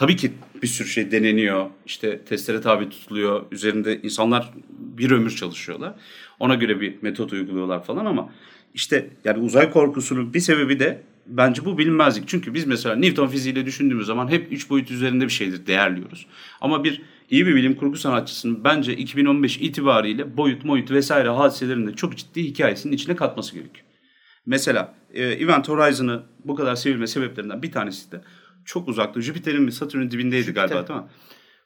Tabii ki bir sürü şey deneniyor. İşte testlere tabi tutuluyor. Üzerinde insanlar bir ömür çalışıyorlar. Ona göre bir metot uyguluyorlar falan ama işte yani uzay korkusunun bir sebebi de bence bu bilinmezlik. Çünkü biz mesela Newton fiziğiyle düşündüğümüz zaman hep üç boyut üzerinde bir şeydir değerliyoruz. Ama bir iyi bir bilim kurgu sanatçısının bence 2015 itibariyle boyut, boyut vesaire hadiselerinde çok ciddi hikayesinin içine katması gerekiyor. Mesela e, Event Horizon'ı bu kadar sevilme sebeplerinden bir tanesi de çok uzakta. Jüpiter'in mi Satürn'ün dibindeydi Jüpiter. galiba değil mi?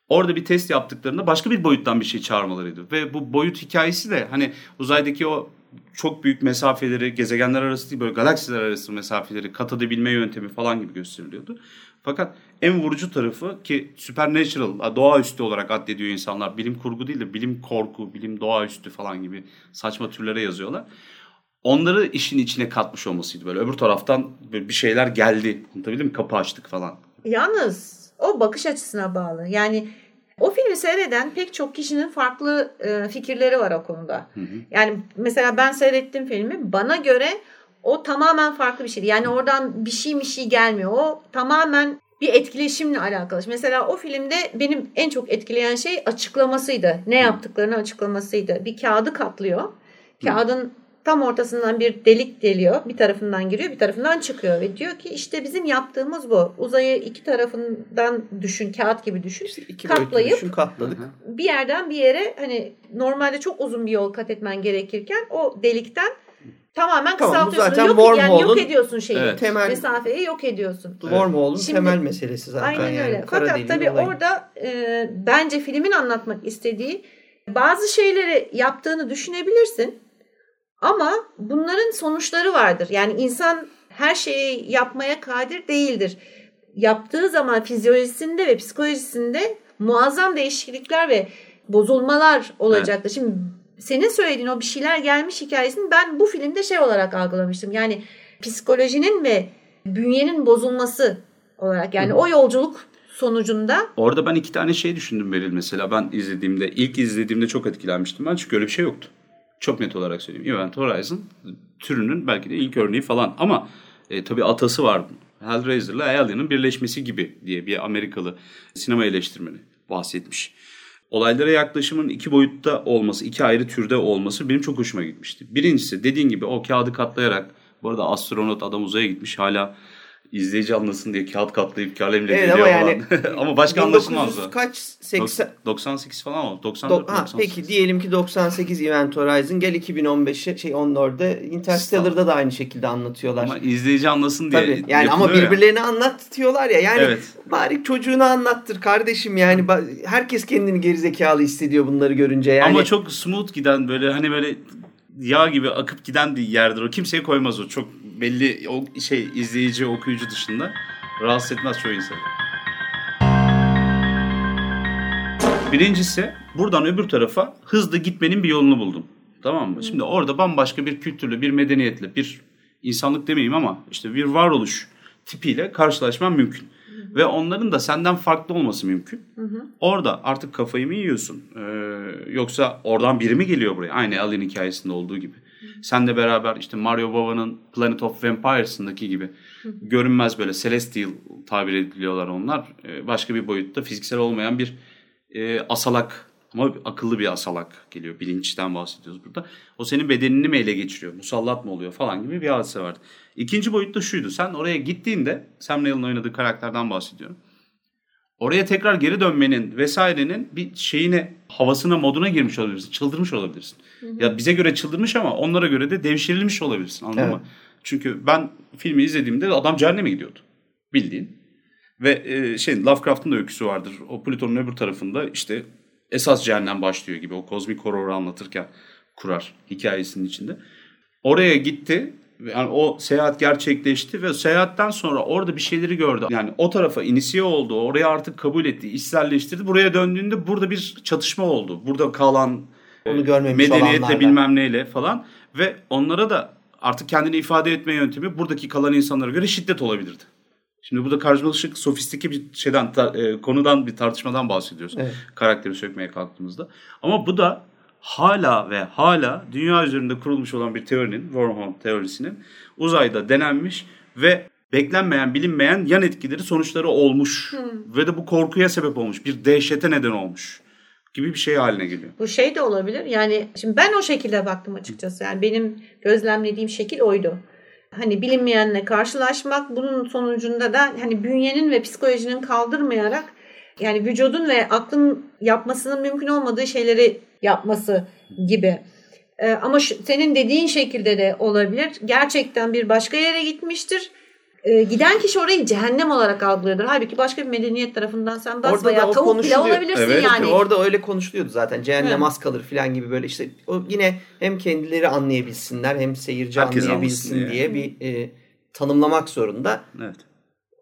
Orada bir test yaptıklarında başka bir boyuttan bir şey çağırmalarıydı. Ve bu boyut hikayesi de hani uzaydaki o çok büyük mesafeleri, gezegenler arası değil böyle galaksiler arası mesafeleri kat edebilme yöntemi falan gibi gösteriliyordu. Fakat en vurucu tarafı ki supernatural, doğaüstü olarak addediyor insanlar. Bilim kurgu değil de bilim korku, bilim doğaüstü falan gibi saçma türlere yazıyorlar. Onları işin içine katmış olmasıydı böyle. Öbür taraftan böyle bir şeyler geldi. Anlatabildim mi? Kapı açtık falan. Yalnız o bakış açısına bağlı. Yani o filmi seyreden pek çok kişinin farklı e, fikirleri var o konuda. Hı hı. Yani mesela ben seyrettim filmi. Bana göre o tamamen farklı bir şeydi. Yani oradan bir şey bir şey gelmiyor. O tamamen bir etkileşimle alakalı. Mesela o filmde benim en çok etkileyen şey açıklamasıydı. Ne yaptıklarını açıklamasıydı. Bir kağıdı katlıyor. Kağıdın tam ortasından bir delik deliyor. Bir tarafından giriyor, bir tarafından çıkıyor ve diyor ki işte bizim yaptığımız bu. Uzayı iki tarafından düşün, kağıt gibi düşün. İşte iki katlayıp düşün, katladık. Bir yerden bir yere hani normalde çok uzun bir yol kat etmen gerekirken o delikten tamamen tamam, kısaltıyorsun. Zaten yok, yani yok ediyorsun şeyi. Evet. Temel, mesafeyi yok ediyorsun. Wormhole'un evet. temel meselesi zaten. Aynen yani. öyle. Fakat tabii olayı. orada e, bence filmin anlatmak istediği bazı şeyleri yaptığını düşünebilirsin. Ama bunların sonuçları vardır. Yani insan her şeyi yapmaya kadir değildir. Yaptığı zaman fizyolojisinde ve psikolojisinde muazzam değişiklikler ve bozulmalar olacaktır. Evet. Şimdi senin söylediğin o bir şeyler gelmiş hikayesini ben bu filmde şey olarak algılamıştım. Yani psikolojinin ve bünyenin bozulması olarak yani Hı. o yolculuk sonucunda. Orada ben iki tane şey düşündüm Beril mesela. Ben izlediğimde, ilk izlediğimde çok etkilenmiştim ben çünkü öyle bir şey yoktu. Çok net olarak söyleyeyim. Event Horizon türünün belki de ilk örneği falan. Ama e, tabii atası var. Hellraiser ile Alien'ın birleşmesi gibi diye bir Amerikalı sinema eleştirmeni bahsetmiş. Olaylara yaklaşımın iki boyutta olması, iki ayrı türde olması benim çok hoşuma gitmişti. Birincisi dediğin gibi o kağıdı katlayarak, bu arada astronot adam uzaya gitmiş hala izleyici anlasın diye kağıt katlayıp kalemle evet, geliyor ama yani, ama başka anlaşılmaz o. kaç? 80... 98 falan oldu. 94, Do- ha, 98. Peki diyelim ki 98 Event Horizon gel 2015'e şey onlarda Interstellar'da da aynı şekilde anlatıyorlar. Ama izleyici anlasın diye Tabii, yani ama birbirlerini ya. anlatıyorlar ya. Yani evet. bari çocuğunu anlattır kardeşim yani herkes kendini gerizekalı hissediyor bunları görünce yani. Ama çok smooth giden böyle hani böyle yağ gibi akıp giden bir yerdir o. Kimseye koymaz o. Çok belli o şey izleyici, okuyucu dışında rahatsız etmez çoğu insanı. Birincisi buradan öbür tarafa hızlı gitmenin bir yolunu buldum. Tamam mı? Şimdi orada bambaşka bir kültürlü, bir medeniyetle, bir insanlık demeyeyim ama işte bir varoluş tipiyle karşılaşman mümkün. Ve onların da senden farklı olması mümkün. Hı hı. Orada artık kafayı mı yiyorsun? Ee, yoksa oradan biri mi geliyor buraya? Aynı Alien hikayesinde olduğu gibi. Sen de beraber işte Mario Baba'nın Planet of Vampires'ındaki gibi görünmez böyle celestial tabir ediliyorlar onlar. Ee, başka bir boyutta fiziksel olmayan bir e, asalak ama akıllı bir asalak geliyor. Bilinçten bahsediyoruz burada. O senin bedenini mi ele geçiriyor? Musallat mı oluyor falan gibi bir hadise vardı. İkinci boyutta şuydu. Sen oraya gittiğinde Sam Neill'in oynadığı karakterden bahsediyorum. Oraya tekrar geri dönmenin vesairenin bir şeyine, havasına, moduna girmiş olabilirsin. Çıldırmış olabilirsin. Hı hı. Ya bize göre çıldırmış ama onlara göre de devşirilmiş olabilirsin. Anladın evet. mı? Çünkü ben filmi izlediğimde adam cehenneme gidiyordu. Bildiğin. Ve e, şey Lovecraft'ın da öyküsü vardır. O Plüton'un öbür tarafında işte esas cehennem başlıyor gibi. O kozmik horroru anlatırken kurar hikayesinin içinde. Oraya gitti yani o seyahat gerçekleşti ve seyahatten sonra orada bir şeyleri gördü. Yani o tarafa inisiye oldu. Oraya artık kabul etti, içselleştirdi. Buraya döndüğünde burada bir çatışma oldu. Burada kalan onu görmemiş medeniyetle olanlarla. bilmem neyle falan ve onlara da artık kendini ifade etme yöntemi buradaki kalan insanlara göre şiddet olabilirdi. Şimdi burada karşılaşık sofistike bir şeyden e, konudan bir tartışmadan bahsediyoruz. Evet. Karakteri sökmeye kalktığımızda. Ama bu da hala ve hala dünya üzerinde kurulmuş olan bir teorinin, Wormhole teorisinin uzayda denenmiş ve beklenmeyen, bilinmeyen yan etkileri, sonuçları olmuş. Hmm. Ve de bu korkuya sebep olmuş. Bir dehşete neden olmuş gibi bir şey haline geliyor. Bu şey de olabilir. Yani şimdi ben o şekilde baktım açıkçası. Yani benim gözlemlediğim şekil oydu. Hani bilinmeyenle karşılaşmak bunun sonucunda da hani bünyenin ve psikolojinin kaldırmayarak yani vücudun ve aklın yapmasının mümkün olmadığı şeyleri yapması gibi. Ee, ama şu, senin dediğin şekilde de olabilir. Gerçekten bir başka yere gitmiştir. Ee, giden kişi orayı cehennem olarak algılıyordur. Halbuki başka bir medeniyet tarafından sen basbayağı tavuk bile olabilirsin evet, yani. Orada öyle konuşuluyordu zaten. Cehennem az kalır falan gibi böyle işte o yine hem kendileri anlayabilsinler hem seyirci Herkes anlayabilsin anlasın diye bir e, tanımlamak zorunda. Evet.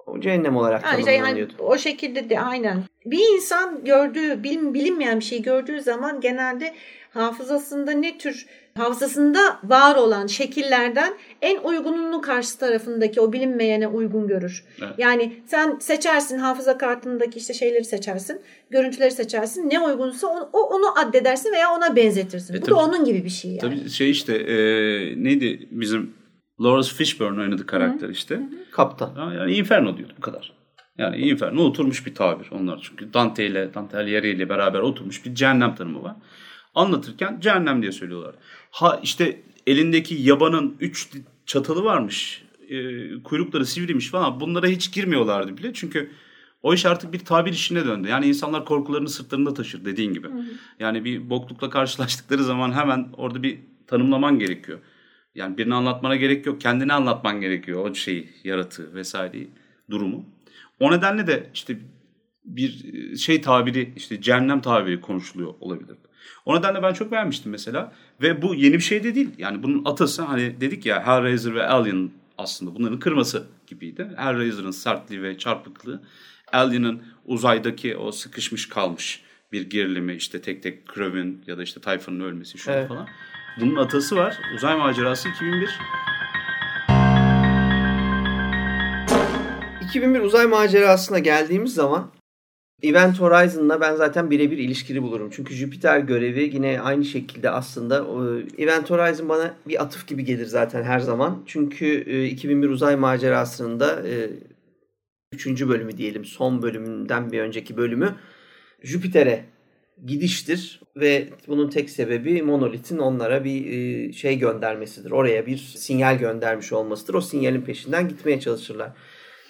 O cehennem olarak Yani işte yani tanımlanıyordu. o şekilde de aynen. Bir insan gördüğü, bilin, bilinmeyen bir şeyi gördüğü zaman genelde hafızasında ne tür hafızasında var olan şekillerden en uygununu karşı tarafındaki o bilinmeyene uygun görür. Evet. Yani sen seçersin hafıza kartındaki işte şeyleri seçersin, görüntüleri seçersin. Ne uygunsa onu, o- onu addedersin veya ona benzetirsin. E, Bu tabii. da onun gibi bir şey yani. Tabii şey işte e, neydi bizim Lawrence Fishburne oynadı karakter işte. Kaptan. Ya, Yani Inferno diyordu bu kadar. Yani Inferno oturmuş bir tabir onlar çünkü Dante ile Dante Alighieri ile beraber oturmuş bir cehennem tanımı var. Anlatırken cehennem diye söylüyorlar. Ha işte elindeki yabanın üç çatalı varmış. E, kuyrukları sivriymiş falan. Bunlara hiç girmiyorlardı bile. Çünkü o iş artık bir tabir işine döndü. Yani insanlar korkularını sırtlarında taşır dediğin gibi. Yani bir boklukla karşılaştıkları zaman hemen orada bir tanımlaman gerekiyor. Yani birini anlatmana gerek yok. Kendini anlatman gerekiyor o şeyi, yaratığı vesaireyi, durumu. O nedenle de işte bir şey tabiri, işte cehennem tabiri konuşuluyor olabilir. O nedenle ben çok beğenmiştim mesela. Ve bu yeni bir şey de değil. Yani bunun atası hani dedik ya Hellraiser ve Alien aslında bunların kırması gibiydi. Hellraiser'ın sertliği ve çarpıklığı. Alien'ın uzaydaki o sıkışmış kalmış bir gerilimi işte tek tek Crow'un ya da işte Tayfun'un ölmesi şu Evet. falan. Bunun atası var. Uzay Macerası 2001. 2001 uzay macerasına geldiğimiz zaman Event Horizon'la ben zaten birebir ilişkili bulurum. Çünkü Jüpiter görevi yine aynı şekilde aslında Event Horizon bana bir atıf gibi gelir zaten her zaman. Çünkü e, 2001 uzay macerasında e, üçüncü bölümü diyelim son bölümünden bir önceki bölümü Jüpiter'e gidiştir ve bunun tek sebebi Monolith'in onlara bir e, şey göndermesidir. Oraya bir sinyal göndermiş olmasıdır. O sinyalin peşinden gitmeye çalışırlar.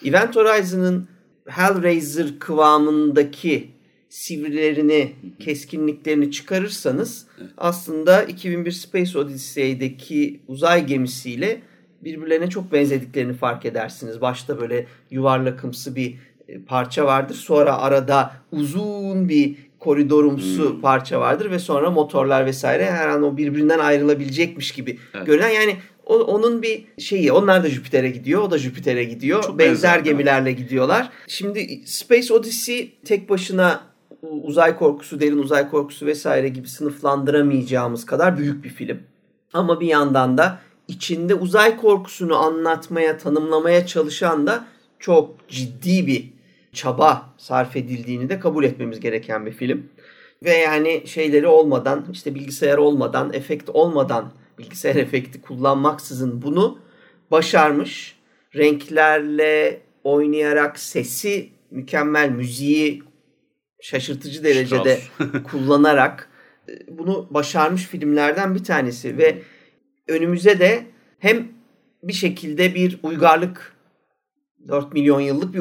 Event Horizon'ın Hellraiser kıvamındaki sivrilerini, keskinliklerini çıkarırsanız aslında 2001 Space Odyssey'deki uzay gemisiyle birbirlerine çok benzediklerini fark edersiniz. Başta böyle yuvarlakımsı bir e, parça vardır. Sonra arada uzun bir koridorumsu parça vardır ve sonra motorlar vesaire her an o birbirinden ayrılabilecekmiş gibi Evet. görünen yani o, onun bir şeyi onlar da Jüpiter'e gidiyor o da Jüpiter'e gidiyor Çok benzer benzer, gemilerle gidiyorlar. Şimdi Space Odyssey tek başına uzay korkusu, derin uzay korkusu vesaire gibi sınıflandıramayacağımız kadar büyük bir film. Ama bir yandan da içinde uzay korkusunu anlatmaya, tanımlamaya çalışan da çok ciddi bir çaba sarf edildiğini de kabul etmemiz gereken bir film. Ve yani şeyleri olmadan, işte bilgisayar olmadan, efekt olmadan, bilgisayar efekti kullanmaksızın bunu başarmış. Renklerle oynayarak sesi mükemmel, müziği şaşırtıcı derecede kullanarak e, bunu başarmış filmlerden bir tanesi ve önümüze de hem bir şekilde bir uygarlık 4 milyon yıllık bir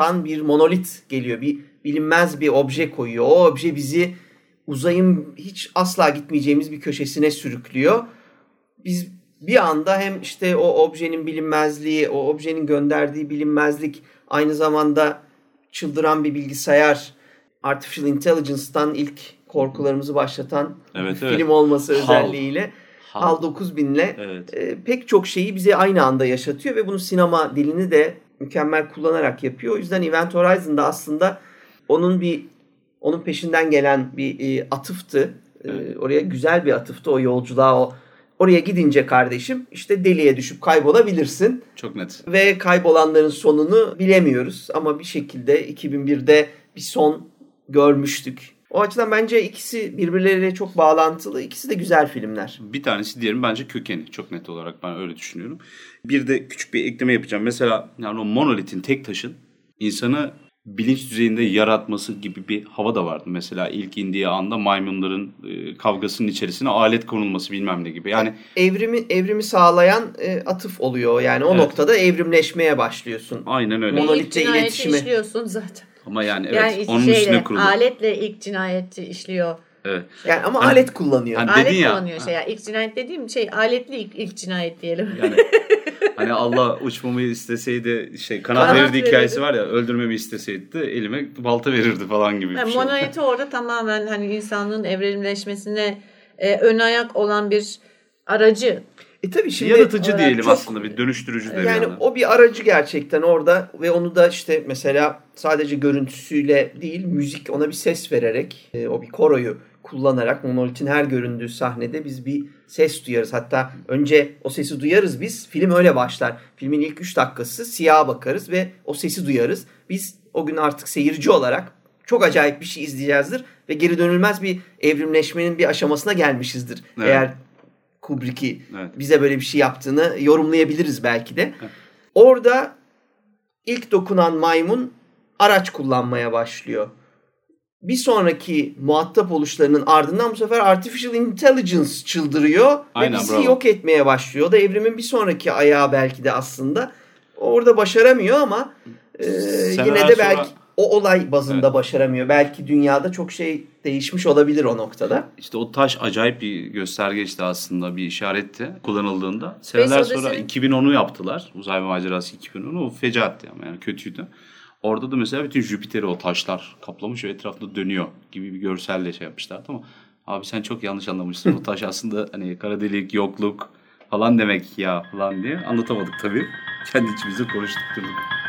uygarlıktan bir monolit geliyor. Bir bilinmez bir obje koyuyor. O obje bizi uzayın hiç asla gitmeyeceğimiz bir köşesine sürüklüyor. Biz bir anda hem işte o objenin bilinmezliği, o objenin gönderdiği bilinmezlik aynı zamanda çıldıran bir bilgisayar, Artificial Intelligence'tan ilk korkularımızı başlatan Evet, bir evet. film olması HAL. özelliğiyle HAL 9000'le Evet. e, pek çok şeyi bize aynı anda yaşatıyor ve bunu sinema dilini de mükemmel kullanarak yapıyor. O yüzden Event Horizon'da aslında onun bir onun peşinden gelen bir e, atıftı. E, oraya güzel bir atıftı o yolculuğa o oraya gidince kardeşim işte deliye düşüp kaybolabilirsin Çok net. ve kaybolanların sonunu bilemiyoruz ama bir şekilde 2001'de bir son görmüştük. O açıdan bence ikisi birbirleriyle çok bağlantılı. İkisi de güzel filmler. Bir tanesi diğerin bence kökeni. Çok net olarak ben öyle düşünüyorum. Bir de küçük bir ekleme yapacağım. Mesela yani o monolitin tek taşın insanı bilinç düzeyinde yaratması gibi bir hava da vardı. Mesela ilk indiği anda maymunların e, kavgasının içerisine alet konulması bilmem ne gibi. Yani Evrimi evrimi sağlayan e, atıf oluyor. Yani o Evet. noktada evrimleşmeye başlıyorsun. aynen öyle. Mono- İlk Monolitte cinayeti iletişimi. işliyorsun zaten. Ama yani evet yani onun şeyle, üstüne kurulu. aletle ilk cinayeti işliyor. Evet. Yani ama Hani- alet kullanıyor. hani- Alet ya. kullanıyor şey. Yani ilk cinayet dediğim şey aletli ilk, ilk cinayet diyelim. Yani hani Allah uçmamı isteseydi şey kanat, Kanat verirdi verirdi. hikayesi var ya öldürmemi isteseydi de elime balta verirdi falan gibi bir Yani şey. monoliti orada tamamen hani insanlığın evrimleşmesine e, ön ayak olan bir aracı. E tabii şimdi Yaratıcı diyelim çok- aslında bir dönüştürücü de bir Yani o bir aracı gerçekten orada ve onu da işte mesela sadece görüntüsüyle değil müzik ona bir ses vererek e, o bir koroyu kullanarak monolitin her göründüğü sahnede biz bir ses duyarız. Hatta önce o sesi duyarız biz. Film öyle başlar. Filmin ilk 3 dakikası siyaha bakarız ve o sesi duyarız. Biz o gün artık seyirci olarak çok acayip bir şey izleyeceğizdir ve geri dönülmez bir evrimleşmenin bir aşamasına gelmişizdir. Evet. Eğer Kubrick'i Evet. bize böyle bir şey yaptığını yorumlayabiliriz belki de. Orada ilk dokunan maymun araç kullanmaya başlıyor. Bir sonraki muhatap oluşlarının ardından bu sefer Artificial Intelligence çıldırıyor Aynen, ve bizi bravo. yok etmeye başlıyor. O da evrimin bir sonraki ayağı belki de aslında. Orada başaramıyor ama e, yine de belki o olay bazında Evet. başaramıyor. Belki dünyada çok şey değişmiş olabilir o noktada. İşte o taş acayip bir göstergeçti aslında bir işaretti kullanıldığında. Seneler sonra Odyssey'nin- 2010'u yaptılar. Uzay macerası 2010'u. O fecaatti ama yani kötüydü. Orada da mesela bütün Jüpiter'i o taşlar kaplamış ve etrafında dönüyor gibi bir görselle şey yapmışlardı ama abi sen çok yanlış anlamışsın. o taş aslında hani kara delik, yokluk falan demek ya falan diye anlatamadık tabii. Kendi içimizde konuştuk durduk.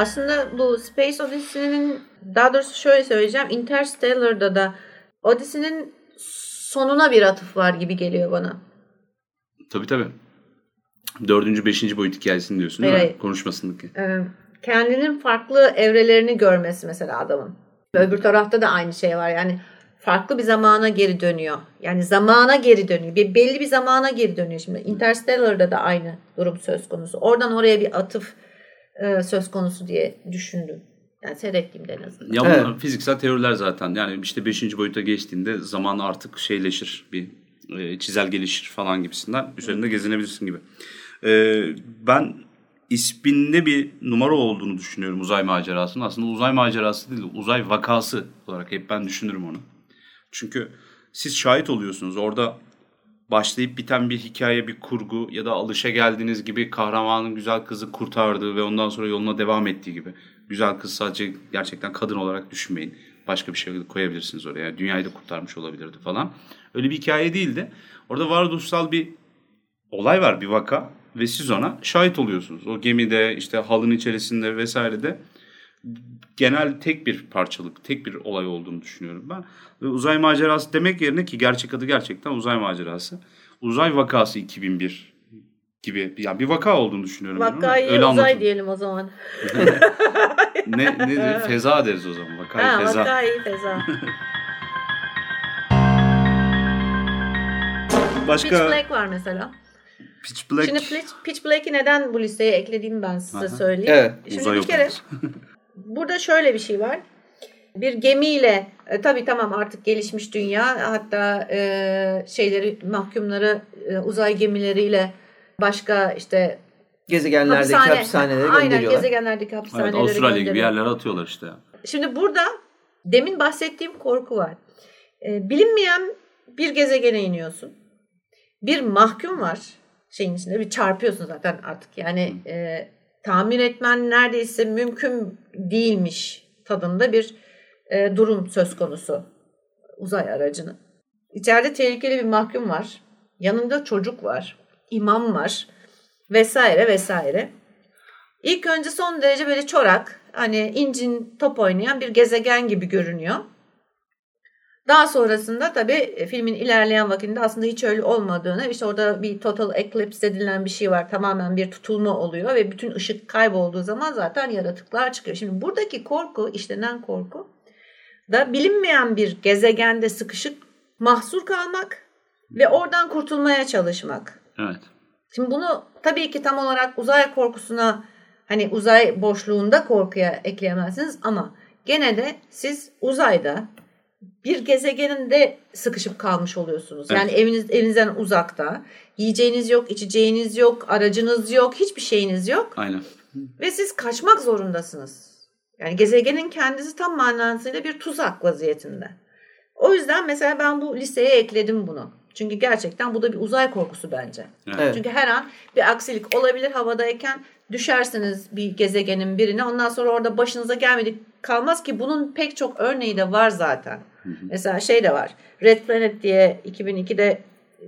Aslında bu Space Odyssey'nin daha doğrusu şöyle söyleyeceğim. Interstellar'da da Odyssey'nin sonuna bir atıf var gibi geliyor bana. Tabii tabii. Dördüncü, beşinci boyut hikayesini diyorsun değil mi? Evet. Konuşmasındaki. Ee, kendinin farklı evrelerini görmesi mesela adamın. Öbür tarafta da aynı şey var. Yani farklı bir zamana geri dönüyor. Yani zamana geri dönüyor. Bir belli bir zamana geri dönüyor şimdi. Interstellar'da da aynı durum söz konusu. Oradan oraya bir atıf e, söz konusu diye düşündüm. Yani seyrettiğimde en azından. Ya bunlar Evet. fiziksel teoriler zaten. Yani işte 5. boyuta geçtiğinde zaman artık şeyleşir. Bir e, çizel gelişir falan gibisinden. Üzerinde gezinebilirsin gibi. E, ben isminde bir numara olduğunu düşünüyorum uzay macerasının. Aslında uzay macerası değil, uzay vakası olarak hep ben düşünürüm onu. Çünkü siz şahit oluyorsunuz. Orada başlayıp biten bir hikaye, bir kurgu ya da alışa geldiğiniz gibi kahramanın güzel kızı kurtardığı ve ondan sonra yoluna devam ettiği gibi. Güzel kız sadece gerçekten kadın olarak düşünmeyin. Başka bir şey koyabilirsiniz oraya. Dünyayı da kurtarmış olabilirdi falan. Öyle bir hikaye değildi. Orada varoluşsal bir olay var, bir vaka ve siz ona şahit oluyorsunuz. O gemide, işte halın içerisinde vesairede genel tek bir parçalık, tek bir olay olduğunu düşünüyorum ben. Ve uzay macerası demek yerine ki gerçek adı gerçekten uzay macerası. Uzay vakası 2001 gibi yani bir vaka olduğunu düşünüyorum. Vakayı Öyle uzay anlatılıyor. diyelim o zaman. Ne, ne diyor? Feza deriz o zaman. Vakayı Ha, feza. vakayı feza. Başka Pitch Black var mesela. Pitch Black. Şimdi Pitch, Pitch Black'i neden bu listeye eklediğimi ben size Aha. söyleyeyim. Evet, Şimdi uzay bir kere. burada şöyle bir şey var. Bir gemiyle e, tabii tamam artık gelişmiş dünya hatta e, şeyleri mahkumları e, uzay gemileriyle başka işte Gezegenlerdeki hapishane, hapishanelere aynen gönderiyorlar. gezegenlerdeki Evet, hapishanelere Avustralya gibi yerlere atıyorlar işte. Şimdi burada demin bahsettiğim korku var. E, bilinmeyen bir gezegene iniyorsun. Bir mahkum var şeyin içinde. Bir çarpıyorsun zaten artık. Yani e, tahmin etmen neredeyse mümkün değilmiş tadında bir e, durum söz konusu uzay aracının. İçeride tehlikeli bir mahkum var. Yanında çocuk var. imam var. Vesaire vesaire. İlk önce son derece böyle çorak, hani incin top oynayan bir gezegen gibi görünüyor. Daha sonrasında tabii e, filmin ilerleyen vakitinde aslında hiç öyle olmadığını, işte orada bir total eclipse denilen bir şey var. Tamamen bir tutulma oluyor ve bütün ışık kaybolduğu zaman zaten yaratıklar çıkıyor. Şimdi buradaki korku, işlenen korku da bilinmeyen bir gezegende sıkışık mahsur kalmak ve oradan kurtulmaya çalışmak. Evet. Şimdi bunu tabii ki tam olarak uzay korkusuna hani uzay boşluğunda korkuya ekleyemezsiniz ama gene de siz uzayda bir gezegeninde sıkışıp kalmış oluyorsunuz. Evet. Yani eviniz evinizden uzakta. Yiyeceğiniz yok, içeceğiniz yok, aracınız yok, hiçbir şeyiniz yok Aynen. ve siz kaçmak zorundasınız. Yani gezegenin kendisi tam manasıyla bir tuzak vaziyetinde. O yüzden mesela ben bu listeye ekledim bunu. Çünkü gerçekten bu da bir uzay korkusu bence. Evet. Çünkü her an bir aksilik olabilir havadayken düşersiniz bir gezegenin birine. Ondan sonra orada başınıza gelmedik kalmaz ki bunun pek çok örneği de var zaten. Mesela şey de var. Red Planet diye 2002'de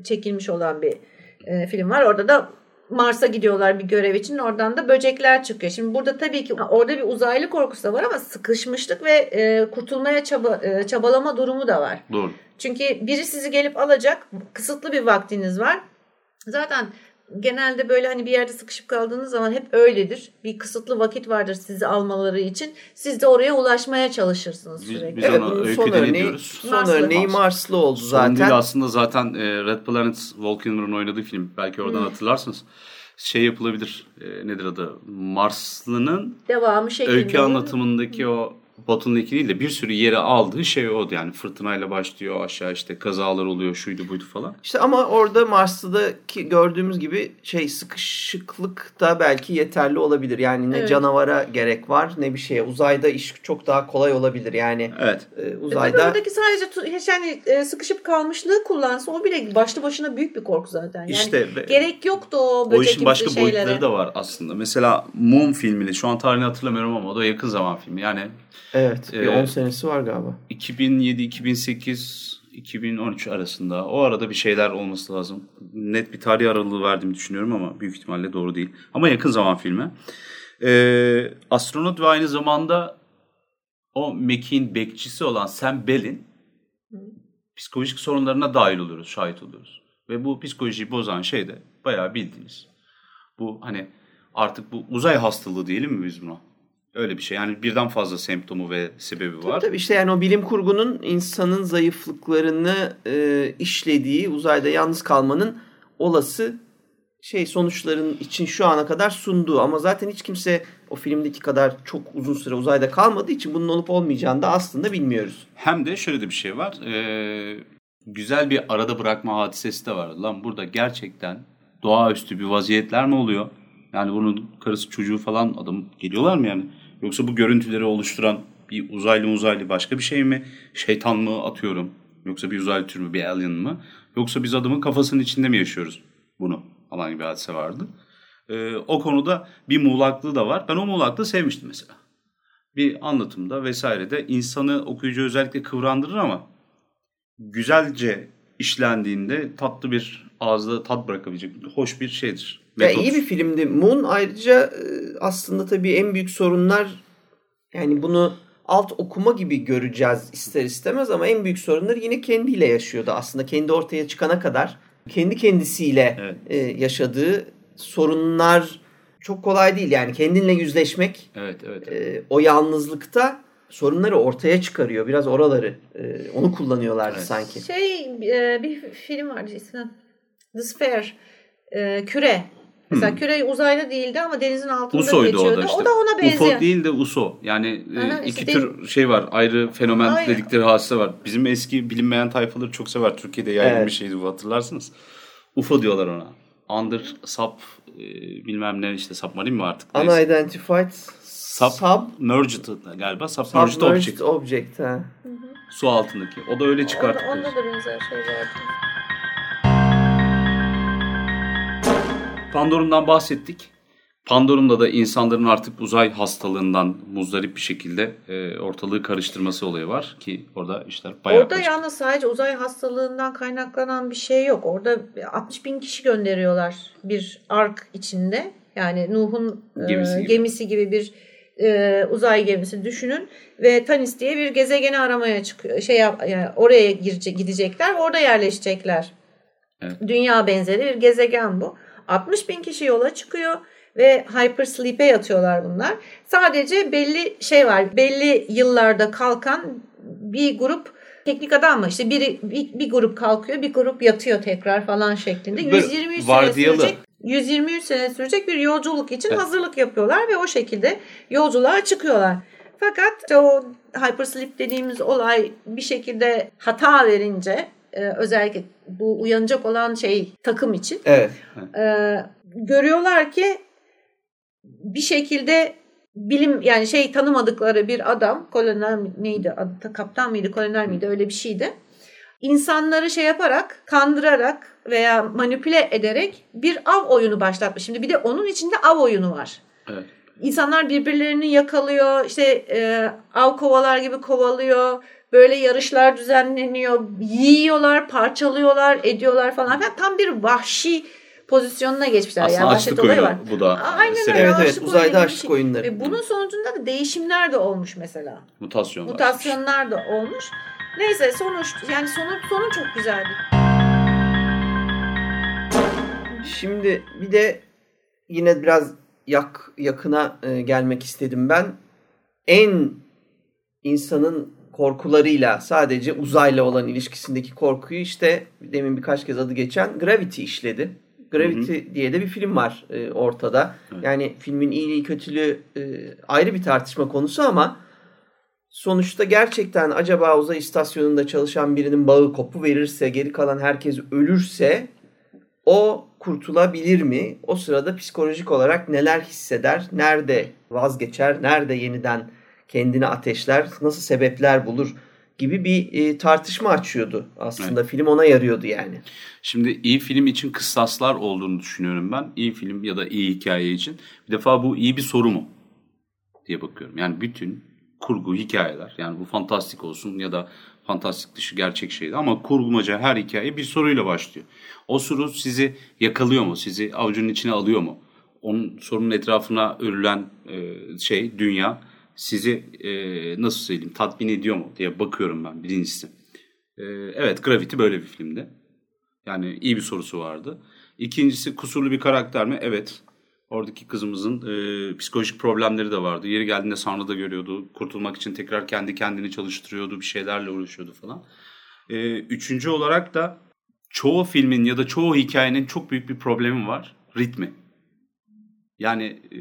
çekilmiş olan bir e, film var. Orada da Mars'a gidiyorlar bir görev için. Oradan da böcekler çıkıyor. Şimdi burada tabii ki orada bir uzaylı korkusu da var ama sıkışmışlık ve e, kurtulmaya çaba, e, çabalama durumu da var. Doğru. Çünkü biri sizi gelip alacak. Kısıtlı bir vaktiniz var. Zaten genelde böyle hani bir yerde sıkışıp kaldığınız zaman hep öyledir. Bir kısıtlı vakit vardır sizi almaları için. Siz de oraya ulaşmaya çalışırsınız Biz- sürekli. biz Evet, ona öyküde son ne örneği, diyoruz? son Marslı. örneği Mars. Marslı oldu Son zaten. değil aslında zaten e, Red Planet Volcano'nun oynadığı film. Belki oradan hatırlarsınız. Şey yapılabilir. e, nedir adı? Marslı'nın Devamı şeklinde. öykü anlatımındaki o bottleneck'i değil de bir sürü yere aldığı şey o. Yani fırtınayla başlıyor aşağı işte kazalar oluyor şuydu buydu falan. İşte ama orada Mars'taki gördüğümüz gibi şey sıkışıklık da belki yeterli olabilir. Yani ne Evet. canavara gerek var ne bir şeye. Uzayda iş çok daha kolay olabilir. Yani Evet. e, E tabii uzayda oradaki sadece tu- yani e, sıkışıp kalmışlığı kullansa o bile başlı başına büyük bir korku zaten. Yani İşte ve- gerek yoktu o O böcek işin başka şeylere. boyutları da var aslında. Mesela Moon filmiyle şu an tarihini hatırlamıyorum ama o da yakın zaman filmi. Yani evet bir e, 10 senesi var galiba. 2007, 2008, 2013 arasında o arada bir şeyler olması lazım. Net bir tarih aralığı verdiğimi düşünüyorum ama büyük ihtimalle doğru değil. Ama yakın zaman filmi. Ee, astronot ve aynı zamanda o Mac'in bekçisi olan Sam Bell'in psikolojik sorunlarına dahil oluyoruz, şahit oluyoruz. Ve bu psikolojiyi bozan şey de bayağı bildiğiniz. Bu hani artık bu uzay hastalığı diyelim mi biz buna? Öyle bir şey. Yani birden fazla semptomu ve sebebi var. Tabii işte yani o bilim kurgunun insanın zayıflıklarını e, işlediği uzayda yalnız kalmanın olası şey sonuçların için şu ana kadar sunduğu ama zaten hiç kimse o filmdeki kadar çok uzun süre uzayda kalmadığı için bunun olup olmayacağını da aslında bilmiyoruz. Hem de şöyle de bir şey var. Ee, güzel bir arada bırakma hadisesi de var. Lan burada gerçekten doğaüstü bir vaziyetler mi oluyor? Yani bunun karısı çocuğu falan adam geliyorlar mı yani? Yoksa bu görüntüleri oluşturan bir uzaylı uzaylı başka bir şey mi? Şeytan mı atıyorum? Yoksa bir uzaylı tür mü bir alien mı? Yoksa biz adamın kafasının içinde mi yaşıyoruz bunu? Falan gibi bir hadise vardı. Ee, o konuda bir muğlaklığı da var. Ben o muğlaklığı sevmiştim mesela bir anlatımda vesairede insanı okuyucu özellikle kıvrandırır ama güzelce işlendiğinde tatlı bir ağızda tat bırakabilecek hoş bir şeydir. Ya Metot. iyi bir filmdi. Moon ayrıca e, aslında tabii en büyük sorunlar yani bunu alt okuma gibi göreceğiz ister istemez ama en büyük sorunları yine kendiyle yaşıyordu. Aslında kendi ortaya çıkana kadar kendi kendisiyle Evet. e, yaşadığı sorunlar çok kolay değil. Yani kendinle yüzleşmek Evet evet. e, o yalnızlıkta sorunları ortaya çıkarıyor. Biraz oraları e, onu kullanıyorlardı Evet. sanki. Şey e, bir film vardı ismi. The Sphere. E, küre. Mesela küre uzaylı değildi ama denizin altında USO'ydu geçiyordu. o da işte. ona benziyor. UFO değil de USO. Yani e, Aha, iki işte tür şey var. Ayrı fenomen Aynen. dedikleri hadise var. Bizim eski bilinmeyen tayfaları çok sever. Türkiye'de yaygın Evet. bir şeydi bu hatırlarsınız. UFO diyorlar ona. Under sub e, bilmem ne işte submarine mi artık? neyse. Unidentified Sub, sub merged galiba. Submerged submerged object. object. ha. Su altındaki. O da öyle Onda, çıkarttık. onda da benzer şey vardı. Pandorum'dan bahsettik. Pandorum'da da insanların artık uzay hastalığından muzdarip bir şekilde e, ortalığı karıştırması olayı var ki orada işler bayağı Orada yalnız sadece uzay hastalığından kaynaklanan bir şey yok. Orada 60 bin kişi gönderiyorlar bir ark içinde. Yani Nuh'un gemisi, e, gibi. gemisi gibi bir e, uzay gemisi düşünün ve Tanis diye bir gezegeni aramaya çıkıyor. Şey yani oraya girecek, gidecekler, orada yerleşecekler. Evet. Dünya benzeri bir gezegen bu. 60 bin kişi yola çıkıyor ve hypersleep'e yatıyorlar bunlar. Sadece belli şey var. Belli yıllarda kalkan bir grup teknik adam mı? İşte biri bir, bir grup kalkıyor, bir grup yatıyor tekrar falan şeklinde. 123 sene sürecek 123 sene sürecek bir yolculuk için evet. hazırlık yapıyorlar ve o şekilde yolculuğa çıkıyorlar. Fakat işte o hypersleep dediğimiz olay bir şekilde hata verince e, özellikle bu uyanacak olan şey takım için evet. e, görüyorlar ki bir şekilde bilim yani şey tanımadıkları bir adam kolonel neydi adı, kaptan mıydı kolonel miydi öyle bir şeydi. İnsanları şey yaparak kandırarak veya manipüle ederek bir av oyunu başlatmış. Şimdi bir de onun içinde av oyunu var. Evet. İnsanlar birbirlerini yakalıyor, işte e, av kovalar gibi kovalıyor, böyle yarışlar düzenleniyor, yiyorlar, parçalıyorlar, ediyorlar falan filan. Tam bir vahşi pozisyonuna geçmişler. Aslında yani açlık oyunu var. bu da. Aynen öyle. Evet evet uzayda açlık şey. oyunları. Ve bunun sonucunda da değişimler de olmuş mesela. Mutasyonlar. Mutasyonlar da olmuş. Neyse sonuç yani sonu sonu çok güzeldi. Şimdi bir de yine biraz yak yakına e, gelmek istedim ben. En insanın korkularıyla sadece uzayla olan ilişkisindeki korkuyu işte demin birkaç kez adı geçen Gravity işledi. Gravity hı hı. diye de bir film var e, ortada. Evet. Yani filmin iyiliği kötülüğü e, ayrı bir tartışma konusu ama sonuçta gerçekten acaba uzay istasyonunda çalışan birinin bağı kopu verirse geri kalan herkes ölürse o kurtulabilir mi? O sırada psikolojik olarak neler hisseder? Nerede vazgeçer? Nerede yeniden kendini ateşler? Nasıl sebepler bulur? gibi bir e, tartışma açıyordu aslında. Evet. Film ona yarıyordu yani. Şimdi iyi film için kıssaslar olduğunu düşünüyorum ben. İyi film ya da iyi hikaye için. Bir defa bu iyi bir soru mu diye bakıyorum. Yani bütün kurgu hikayeler yani bu fantastik olsun ya da fantastik dışı gerçek şeydi ama kurgumaca her hikaye bir soruyla başlıyor. O soru sizi yakalıyor mu? Sizi avucunun içine alıyor mu? Onun sorunun etrafına örülen e, şey dünya sizi e, nasıl söyleyeyim tatmin ediyor mu diye bakıyorum ben birincisi. E, evet Gravity böyle bir filmdi. Yani iyi bir sorusu vardı. İkincisi kusurlu bir karakter mi? Evet. Oradaki kızımızın e, psikolojik problemleri de vardı. Yeri geldiğinde Sanrı da görüyordu. Kurtulmak için tekrar kendi kendini çalıştırıyordu. Bir şeylerle uğraşıyordu falan. E, üçüncü olarak da çoğu filmin ya da çoğu hikayenin çok büyük bir problemi var. Ritmi. Yani e,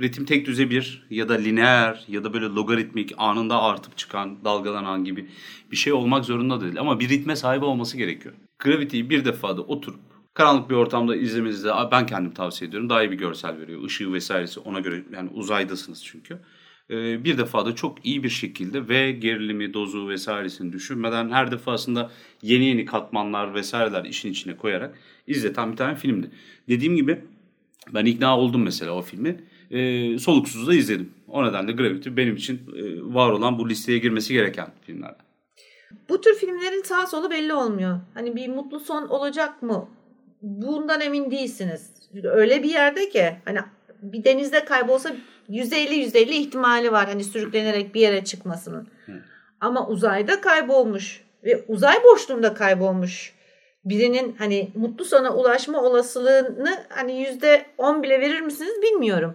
ritim tek düze bir ya da lineer ya da böyle logaritmik anında artıp çıkan dalgalanan gibi bir şey olmak zorunda değil. Ama bir ritme sahip olması gerekiyor. Gravity'yi bir defada oturup karanlık bir ortamda izlemenizde ben kendim tavsiye ediyorum. Daha iyi bir görsel veriyor. Işığı vesairesi ona göre yani uzaydasınız çünkü. Ee, bir defada çok iyi bir şekilde ve gerilimi, dozu vesairesini düşünmeden her defasında yeni yeni katmanlar vesaireler işin içine koyarak izleten bir tane filmdi. Dediğim gibi ben ikna oldum mesela o filmi. E, soluksuz da izledim. O nedenle Gravity benim için e, var olan bu listeye girmesi gereken filmlerden. Bu tür filmlerin sağ solu belli olmuyor. Hani bir mutlu son olacak mı? Bundan emin değilsiniz. Öyle bir yerde ki hani bir denizde kaybolsa %50 %50 ihtimali var hani sürüklenerek bir yere çıkmasının. Hı. Ama uzayda kaybolmuş ve uzay boşluğunda kaybolmuş birinin hani mutlu sona ulaşma olasılığını hani yüzde on bile verir misiniz bilmiyorum.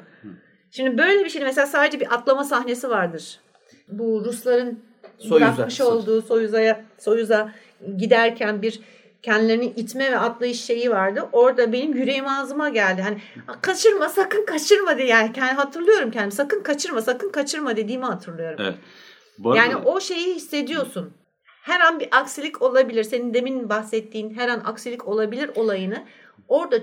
Şimdi böyle bir şey mesela sadece bir atlama sahnesi vardır. Bu Rusların Soyuz'a. bırakmış olduğu Soyuz'a Soyuz'a giderken bir kendilerini itme ve atlayış şeyi vardı. Orada benim yüreğim ağzıma geldi. Hani kaçırma sakın kaçırma diye yani kendi hatırlıyorum kendimi. Sakın kaçırma sakın kaçırma dediğimi hatırlıyorum. Evet. Bu yani o şeyi hissediyorsun her an bir aksilik olabilir. Senin demin bahsettiğin her an aksilik olabilir olayını orada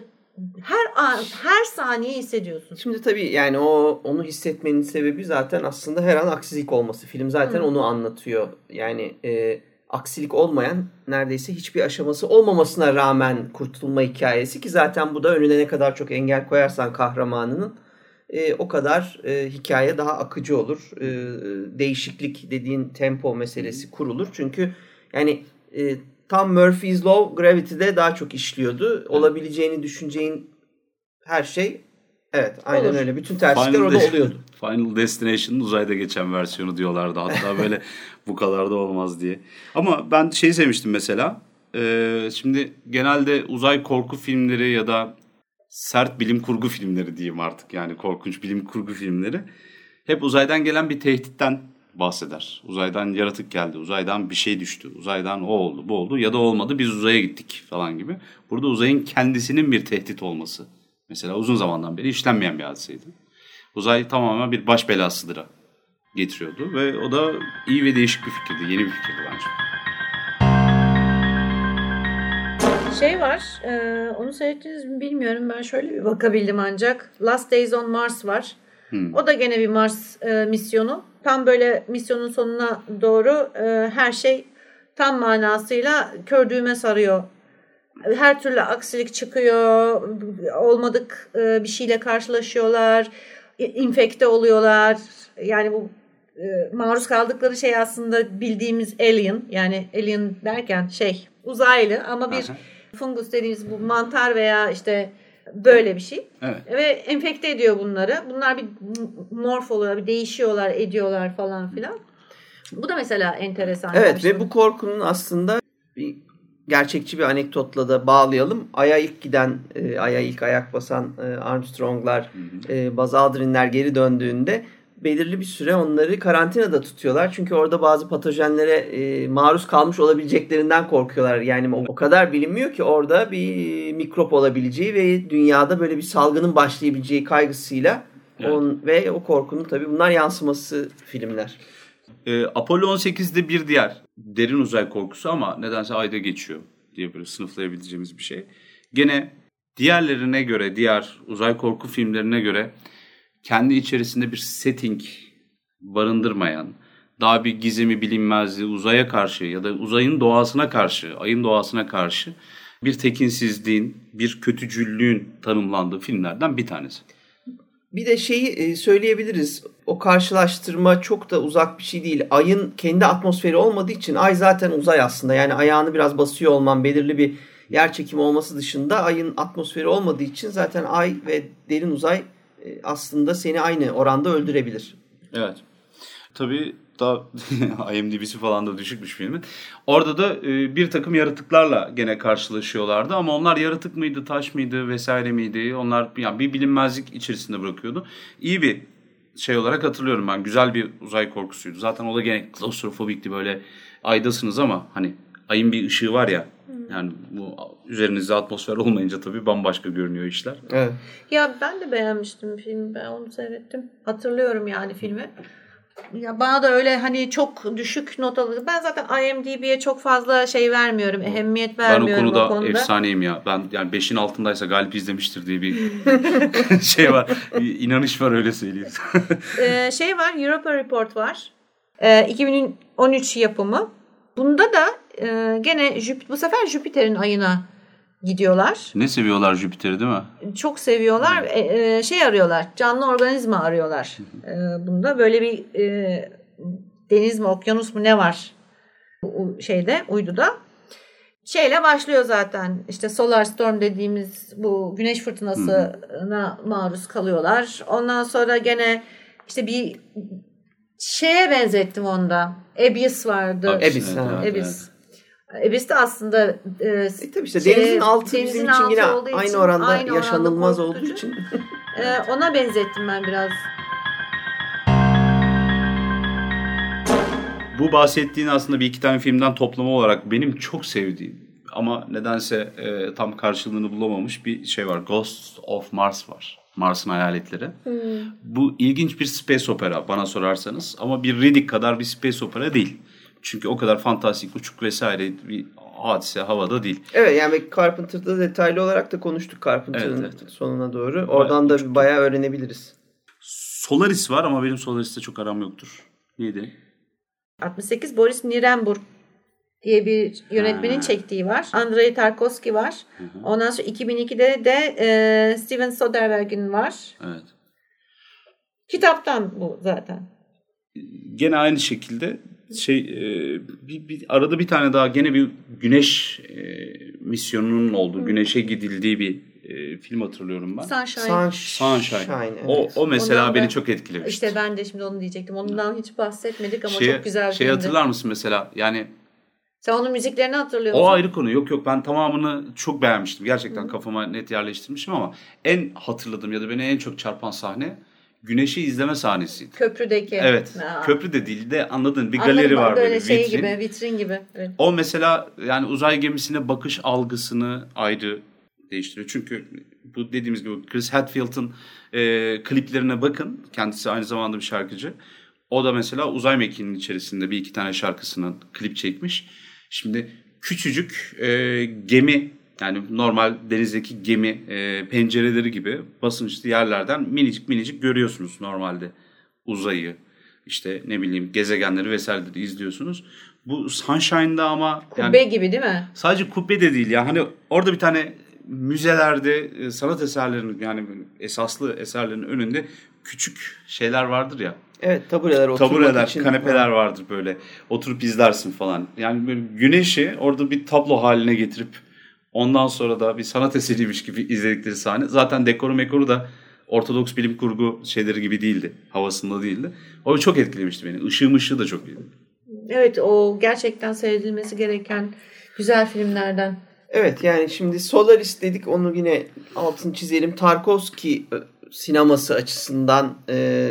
her an her saniye hissediyorsun. Şimdi tabii yani o onu hissetmenin sebebi zaten aslında her an aksilik olması. Film zaten Hı. onu anlatıyor. Yani e, aksilik olmayan neredeyse hiçbir aşaması olmamasına rağmen kurtulma hikayesi ki zaten bu da önüne ne kadar çok engel koyarsan kahramanının e, o kadar e, hikaye daha akıcı olur. E, değişiklik dediğin tempo meselesi kurulur. Çünkü yani e, tam Murphy's Law Gravity'de daha çok işliyordu. Olabileceğini düşüneceğin her şey evet aynen Olur. öyle. Bütün terslikler Final orada oluyordu. Final Destination'ın uzayda geçen versiyonu diyorlardı. Hatta böyle bu kadar da olmaz diye. Ama ben şeyi sevmiştim mesela. Ee, şimdi genelde uzay korku filmleri ya da sert bilim kurgu filmleri diyeyim artık. Yani korkunç bilim kurgu filmleri. Hep uzaydan gelen bir tehditten bahseder. Uzaydan yaratık geldi, uzaydan bir şey düştü, uzaydan o oldu, bu oldu ya da olmadı biz uzaya gittik falan gibi. Burada uzayın kendisinin bir tehdit olması. Mesela uzun zamandan beri işlenmeyen bir hadiseydi. Uzay tamamen bir baş belasıdır getiriyordu ve o da iyi ve değişik bir fikirdi, yeni bir fikirdi bence. Şey var, e, onu seyrettiniz mi bilmiyorum. Ben şöyle bir bakabildim ancak. Last Days on Mars var. Hmm. O da gene bir Mars e, misyonu. Tam böyle misyonun sonuna doğru e, her şey tam manasıyla kör düğme sarıyor. Her türlü aksilik çıkıyor. Olmadık e, bir şeyle karşılaşıyorlar. infekte oluyorlar. Yani bu e, maruz kaldıkları şey aslında bildiğimiz alien. Yani alien derken şey uzaylı ama bir Aha. Fungus dediğimiz bu mantar veya işte Böyle bir şey. Evet. Ve enfekte ediyor bunları. Bunlar bir morf oluyorlar, bir değişiyorlar, ediyorlar falan filan. Bu da mesela enteresan. Evet ve bu korkunun aslında bir gerçekçi bir anekdotla da bağlayalım. Ay'a ilk giden, e, Ay'a ilk ayak basan e, Armstrong'lar, e, Buzz Aldrin'ler geri döndüğünde belirli bir süre onları karantinada tutuyorlar. Çünkü orada bazı patojenlere e, maruz kalmış olabileceklerinden korkuyorlar. Yani o, o kadar bilinmiyor ki orada bir mikrop olabileceği ve dünyada böyle bir salgının başlayabileceği kaygısıyla evet. on, ve o korkunun tabii bunlar yansıması filmler. E, Apollo 18'de bir diğer derin uzay korkusu ama nedense ayda geçiyor diye böyle sınıflayabileceğimiz bir şey. Gene diğerlerine göre, diğer uzay korku filmlerine göre kendi içerisinde bir setting barındırmayan, daha bir gizemi bilinmezliği uzaya karşı ya da uzayın doğasına karşı, ayın doğasına karşı bir tekinsizliğin, bir kötücüllüğün tanımlandığı filmlerden bir tanesi. Bir de şeyi e, söyleyebiliriz. O karşılaştırma çok da uzak bir şey değil. Ayın kendi atmosferi olmadığı için ay zaten uzay aslında. Yani ayağını biraz basıyor olman belirli bir yer çekimi olması dışında ayın atmosferi olmadığı için zaten ay ve derin uzay aslında seni aynı oranda öldürebilir. Evet. Tabii daha IMDb'si falan da düşükmüş filmin. Orada da e, bir takım yaratıklarla gene karşılaşıyorlardı ama onlar yaratık mıydı, taş mıydı vesaire miydi? Onlar yani bir bilinmezlik içerisinde bırakıyordu. İyi bir şey olarak hatırlıyorum ben. Güzel bir uzay korkusuydu. Zaten o da gene klostrofobikti böyle aydasınız ama hani ayın bir ışığı var ya yani bu üzerinizde atmosfer olmayınca tabii bambaşka görünüyor işler. Evet. Ya ben de beğenmiştim filmi. Ben onu seyrettim. Hatırlıyorum yani filmi. Ya bana da öyle hani çok düşük not alır. Ben zaten IMDb'ye çok fazla şey vermiyorum. Ehemmiyet vermiyorum ben o konuda. Ben konuda efsaneyim ya. Ben yani 5'in altındaysa Galip izlemiştir diye bir şey var. İnanış var öyle söyleyeyim. ee, şey var Europa Report var. Ee, 2013 yapımı. Bunda da e, gene Jüp bu sefer Jüpiter'in ayına gidiyorlar. Ne seviyorlar Jüpiter'i değil mi? Çok seviyorlar. E, e, şey arıyorlar. Canlı organizma arıyorlar. E, bunda böyle bir e, deniz mi okyanus mu ne var bu şeyde uyduda. Şeyle başlıyor zaten. İşte solar storm dediğimiz bu güneş fırtınasına maruz kalıyorlar. Ondan sonra gene işte bir şeye benzettim onda. Abyss vardı. Abyss. Evet, Abyss. Evet. De aslında e, e tabii işte şey, denizin altı denizin bizim için yine aynı için, oranda aynı yaşanılmaz oranda olduğu için. e, ona benzettim ben biraz. Bu bahsettiğin aslında bir iki tane filmden toplama olarak benim çok sevdiğim ama nedense e, tam karşılığını bulamamış bir şey var. Ghost of Mars var. Mars'ın hayaletleri. Hmm. Bu ilginç bir space opera bana sorarsanız ama bir Riddick kadar bir space opera değil. Çünkü o kadar fantastik, uçuk vesaire bir hadise havada değil. Evet yani Carpenter'da detaylı olarak da konuştuk Carpenter'ın evet, evet. sonuna doğru. Oradan bayağı da bayağı öğrenebiliriz. Solaris var ama benim Solaris'te çok aram yoktur. Neydi? 68 Boris Nirenburg diye bir yönetmenin ha. çektiği var. Andrei Tarkovski var. Hı hı. Ondan sonra 2002'de de e, Steven Soderbergh'in var. Evet. Kitaptan bu zaten. Gene aynı şekilde şey e, bir, bir arada bir tane daha gene bir güneş e, misyonunun olduğu, güneşe gidildiği bir e, film hatırlıyorum ben. Sunshine. Sunshine. evet. O, o mesela Ondan beni da- çok etkilemişti. İşte ben de şimdi onu diyecektim. Ondan hiç bahsetmedik ama Şey- çok güzel bir Şey filmdi. hatırlar mısın mesela? Yani Sen onun müziklerini hatırlıyor musun? o ayrı konu. Yok yok ben tamamını çok beğenmiştim. Gerçekten kafama net yerleştirmişim ama en hatırladığım ya da beni en çok çarpan sahne güneşi izleme sahnesiydi. Köprüdeki. Evet. Ha. Köprü de değil de anladın bir Anladım, galeri var böyle böyle, şey vitrin. gibi, vitrin gibi. Evet. O mesela yani uzay gemisine bakış algısını ayrı değiştiriyor. Çünkü bu dediğimiz gibi Chris Hadfield'ın e, kliplerine bakın. Kendisi aynı zamanda bir şarkıcı. O da mesela uzay mekiğinin içerisinde bir iki tane şarkısının klip çekmiş. Şimdi küçücük e, gemi yani normal denizdeki gemi e, pencereleri gibi basınçlı yerlerden minicik minicik görüyorsunuz normalde uzayı. işte ne bileyim gezegenleri vesaireleri izliyorsunuz. Bu Sunshine'da ama yani Kubbe gibi değil mi? sadece kubbe de değil ya. Hani orada bir tane müzelerde e, sanat eserlerinin yani esaslı eserlerin önünde küçük şeyler vardır ya. Evet tabureler oturmak Tabureler, için. kanepeler vardır böyle. Oturup izlersin falan. Yani böyle güneşi orada bir tablo haline getirip ondan sonra da bir sanat eseriymiş gibi izledikleri sahne. Zaten dekoru mekoru da ortodoks bilim kurgu şeyleri gibi değildi. Havasında değildi. O çok etkilemişti beni. Işığı ışığı da çok iyiydi. Evet o gerçekten seyredilmesi gereken güzel filmlerden. Evet yani şimdi Solaris dedik onu yine altını çizelim. Tarkovski e, sineması açısından e,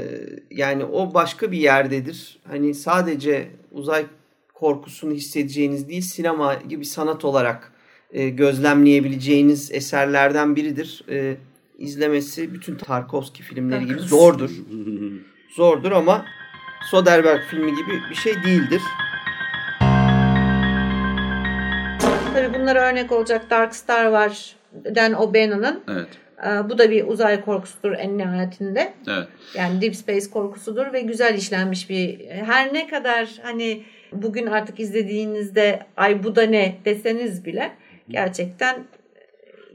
yani o başka bir yerdedir. Hani sadece uzay korkusunu hissedeceğiniz değil sinema gibi sanat olarak e, gözlemleyebileceğiniz eserlerden biridir. E, izlemesi bütün Tarkovski filmleri gibi zordur. Zordur ama Soderbergh filmi gibi bir şey değildir. Tabii bunlara örnek olacak Dark Star var. Dan O'Bannon'ın. Evet. Ee, Bu da bir uzay korkusudur en nihayetinde. Evet. Yani Deep Space korkusudur ve güzel işlenmiş bir. Her ne kadar hani bugün artık izlediğinizde ay bu da ne deseniz bile gerçekten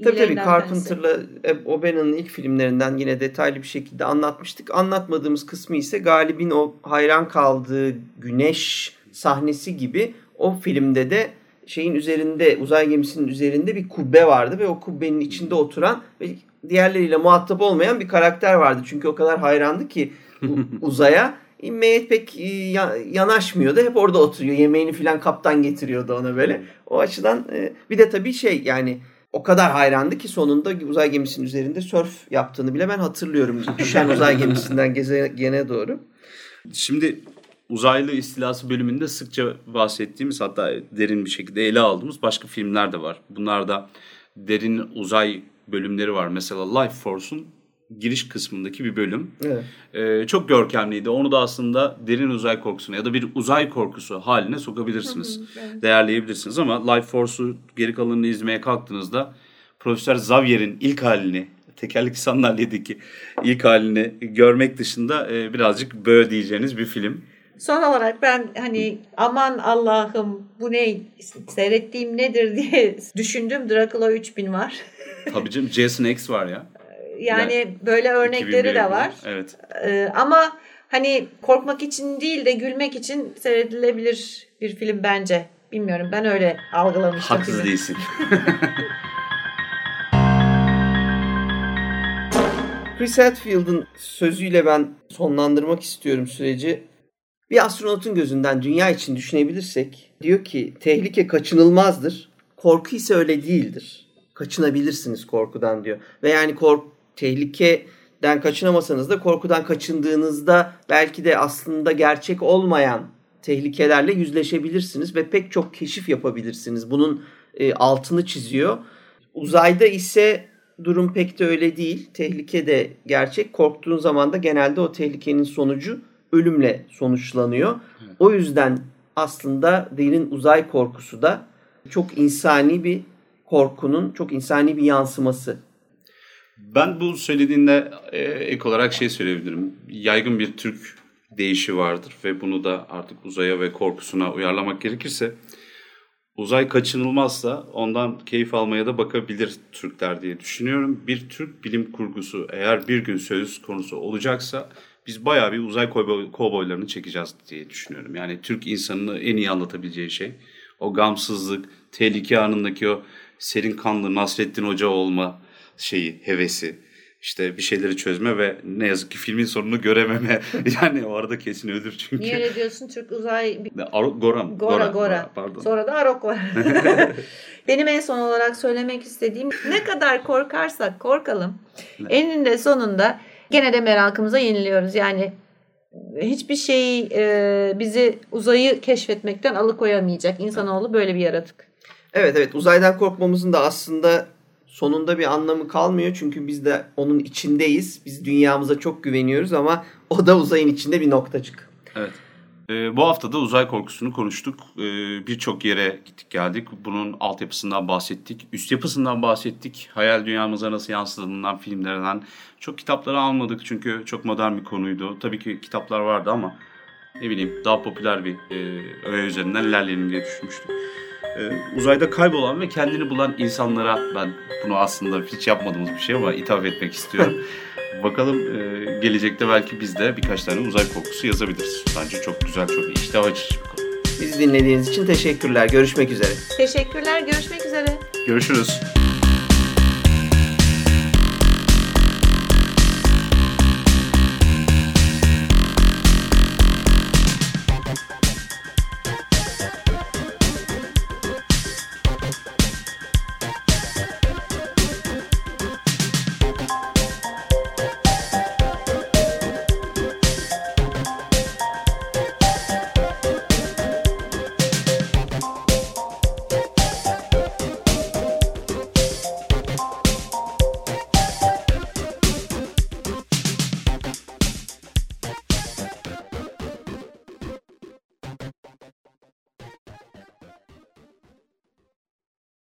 Tabii tabii tanesi. Carpenter'la O'Bannon'ın ilk filmlerinden yine detaylı bir şekilde anlatmıştık. Anlatmadığımız kısmı ise Galip'in o hayran kaldığı güneş sahnesi gibi o filmde de şeyin üzerinde uzay gemisinin üzerinde bir kubbe vardı ve o kubbenin içinde oturan ve diğerleriyle muhatap olmayan bir karakter vardı. Çünkü o kadar hayrandı ki uzaya inmeye pek e, ya- yanaşmıyordu. Hep orada oturuyor. Yemeğini filan kaptan getiriyordu ona böyle. O açıdan e, bir de tabii şey yani o kadar hayrandı ki sonunda uzay gemisinin üzerinde sörf yaptığını bile ben hatırlıyorum. Düşen uzay gemisinden gezegene doğru. Şimdi uzaylı istilası bölümünde sıkça bahsettiğimiz hatta derin bir şekilde ele aldığımız başka filmler de var. Bunlarda derin uzay bölümleri var. Mesela Life Force'un giriş kısmındaki bir bölüm. Evet. Ee, çok görkemliydi. Onu da aslında derin uzay korkusuna ya da bir uzay korkusu haline sokabilirsiniz. Değerleyebilirsiniz ama Life Force'u geri kalanını izlemeye kalktığınızda Profesör Xavier'in ilk halini tekerlekli sandalyedeki ilk halini görmek dışında e, birazcık bö diyeceğiniz bir film. Son olarak ben hani aman Allah'ım bu ne seyrettiğim nedir diye düşündüm. Dracula 3000 var. Tabii canım Jason X var ya. Yani böyle örnekleri 2001 de var. Evet. Ee, ama hani korkmak için değil de gülmek için seyredilebilir bir film bence. Bilmiyorum ben öyle algılamıştım. Haksız filmi. değilsin. Chris Hadfield'ın sözüyle ben sonlandırmak istiyorum süreci. Bir astronotun gözünden dünya için düşünebilirsek diyor ki tehlike kaçınılmazdır. Korku ise öyle değildir. Kaçınabilirsiniz korkudan diyor. Ve yani kork tehlikeden kaçınamasanız da korkudan kaçındığınızda belki de aslında gerçek olmayan tehlikelerle yüzleşebilirsiniz ve pek çok keşif yapabilirsiniz. Bunun e, altını çiziyor. Uzayda ise durum pek de öyle değil. Tehlike de gerçek. Korktuğun zaman da genelde o tehlikenin sonucu ölümle sonuçlanıyor. O yüzden aslında derin uzay korkusu da çok insani bir korkunun çok insani bir yansıması. Ben bu söylediğinde e, ek olarak şey söyleyebilirim. Yaygın bir Türk deyişi vardır ve bunu da artık uzaya ve korkusuna uyarlamak gerekirse uzay kaçınılmazsa ondan keyif almaya da bakabilir Türkler diye düşünüyorum. Bir Türk bilim kurgusu eğer bir gün söz konusu olacaksa biz bayağı bir uzay kovboylarını çekeceğiz diye düşünüyorum. Yani Türk insanını en iyi anlatabileceği şey o gamsızlık, tehlike anındaki o serin kanlı Nasrettin Hoca olma şeyi, hevesi. işte bir şeyleri çözme ve ne yazık ki filmin sonunu görememe. yani o arada kesin ölür çünkü. Niye öyle diyorsun? Türk uzay... Aro, Gora, Gora, Gora, Gora. Pardon. Sonra da Arok var. Benim en son olarak söylemek istediğim ne kadar korkarsak korkalım. Eninde sonunda gene de merakımıza yeniliyoruz. Yani hiçbir şey e, bizi uzayı keşfetmekten alıkoyamayacak. İnsanoğlu böyle bir yaratık. Evet evet uzaydan korkmamızın da aslında sonunda bir anlamı kalmıyor. Çünkü biz de onun içindeyiz. Biz dünyamıza çok güveniyoruz ama o da uzayın içinde bir noktacık. Evet. Ee, bu hafta da uzay korkusunu konuştuk. Ee, Birçok yere gittik geldik. Bunun altyapısından bahsettik. Üst yapısından bahsettik. Hayal dünyamıza nasıl yansıdığından, filmlerden. Çok kitapları almadık çünkü çok modern bir konuydu. Tabii ki kitaplar vardı ama ne bileyim daha popüler bir e, öğe üzerinden ilerleyelim diye düşünmüştüm. Ee, uzayda kaybolan ve kendini bulan insanlara ben bunu aslında hiç yapmadığımız bir şey ama ithaf etmek istiyorum. Bakalım e, gelecekte belki biz de birkaç tane uzay korkusu yazabiliriz. Bence çok güzel, çok iştah açıcı bir konu. Bizi dinlediğiniz için teşekkürler. Görüşmek üzere. Teşekkürler. Görüşmek üzere. Görüşürüz.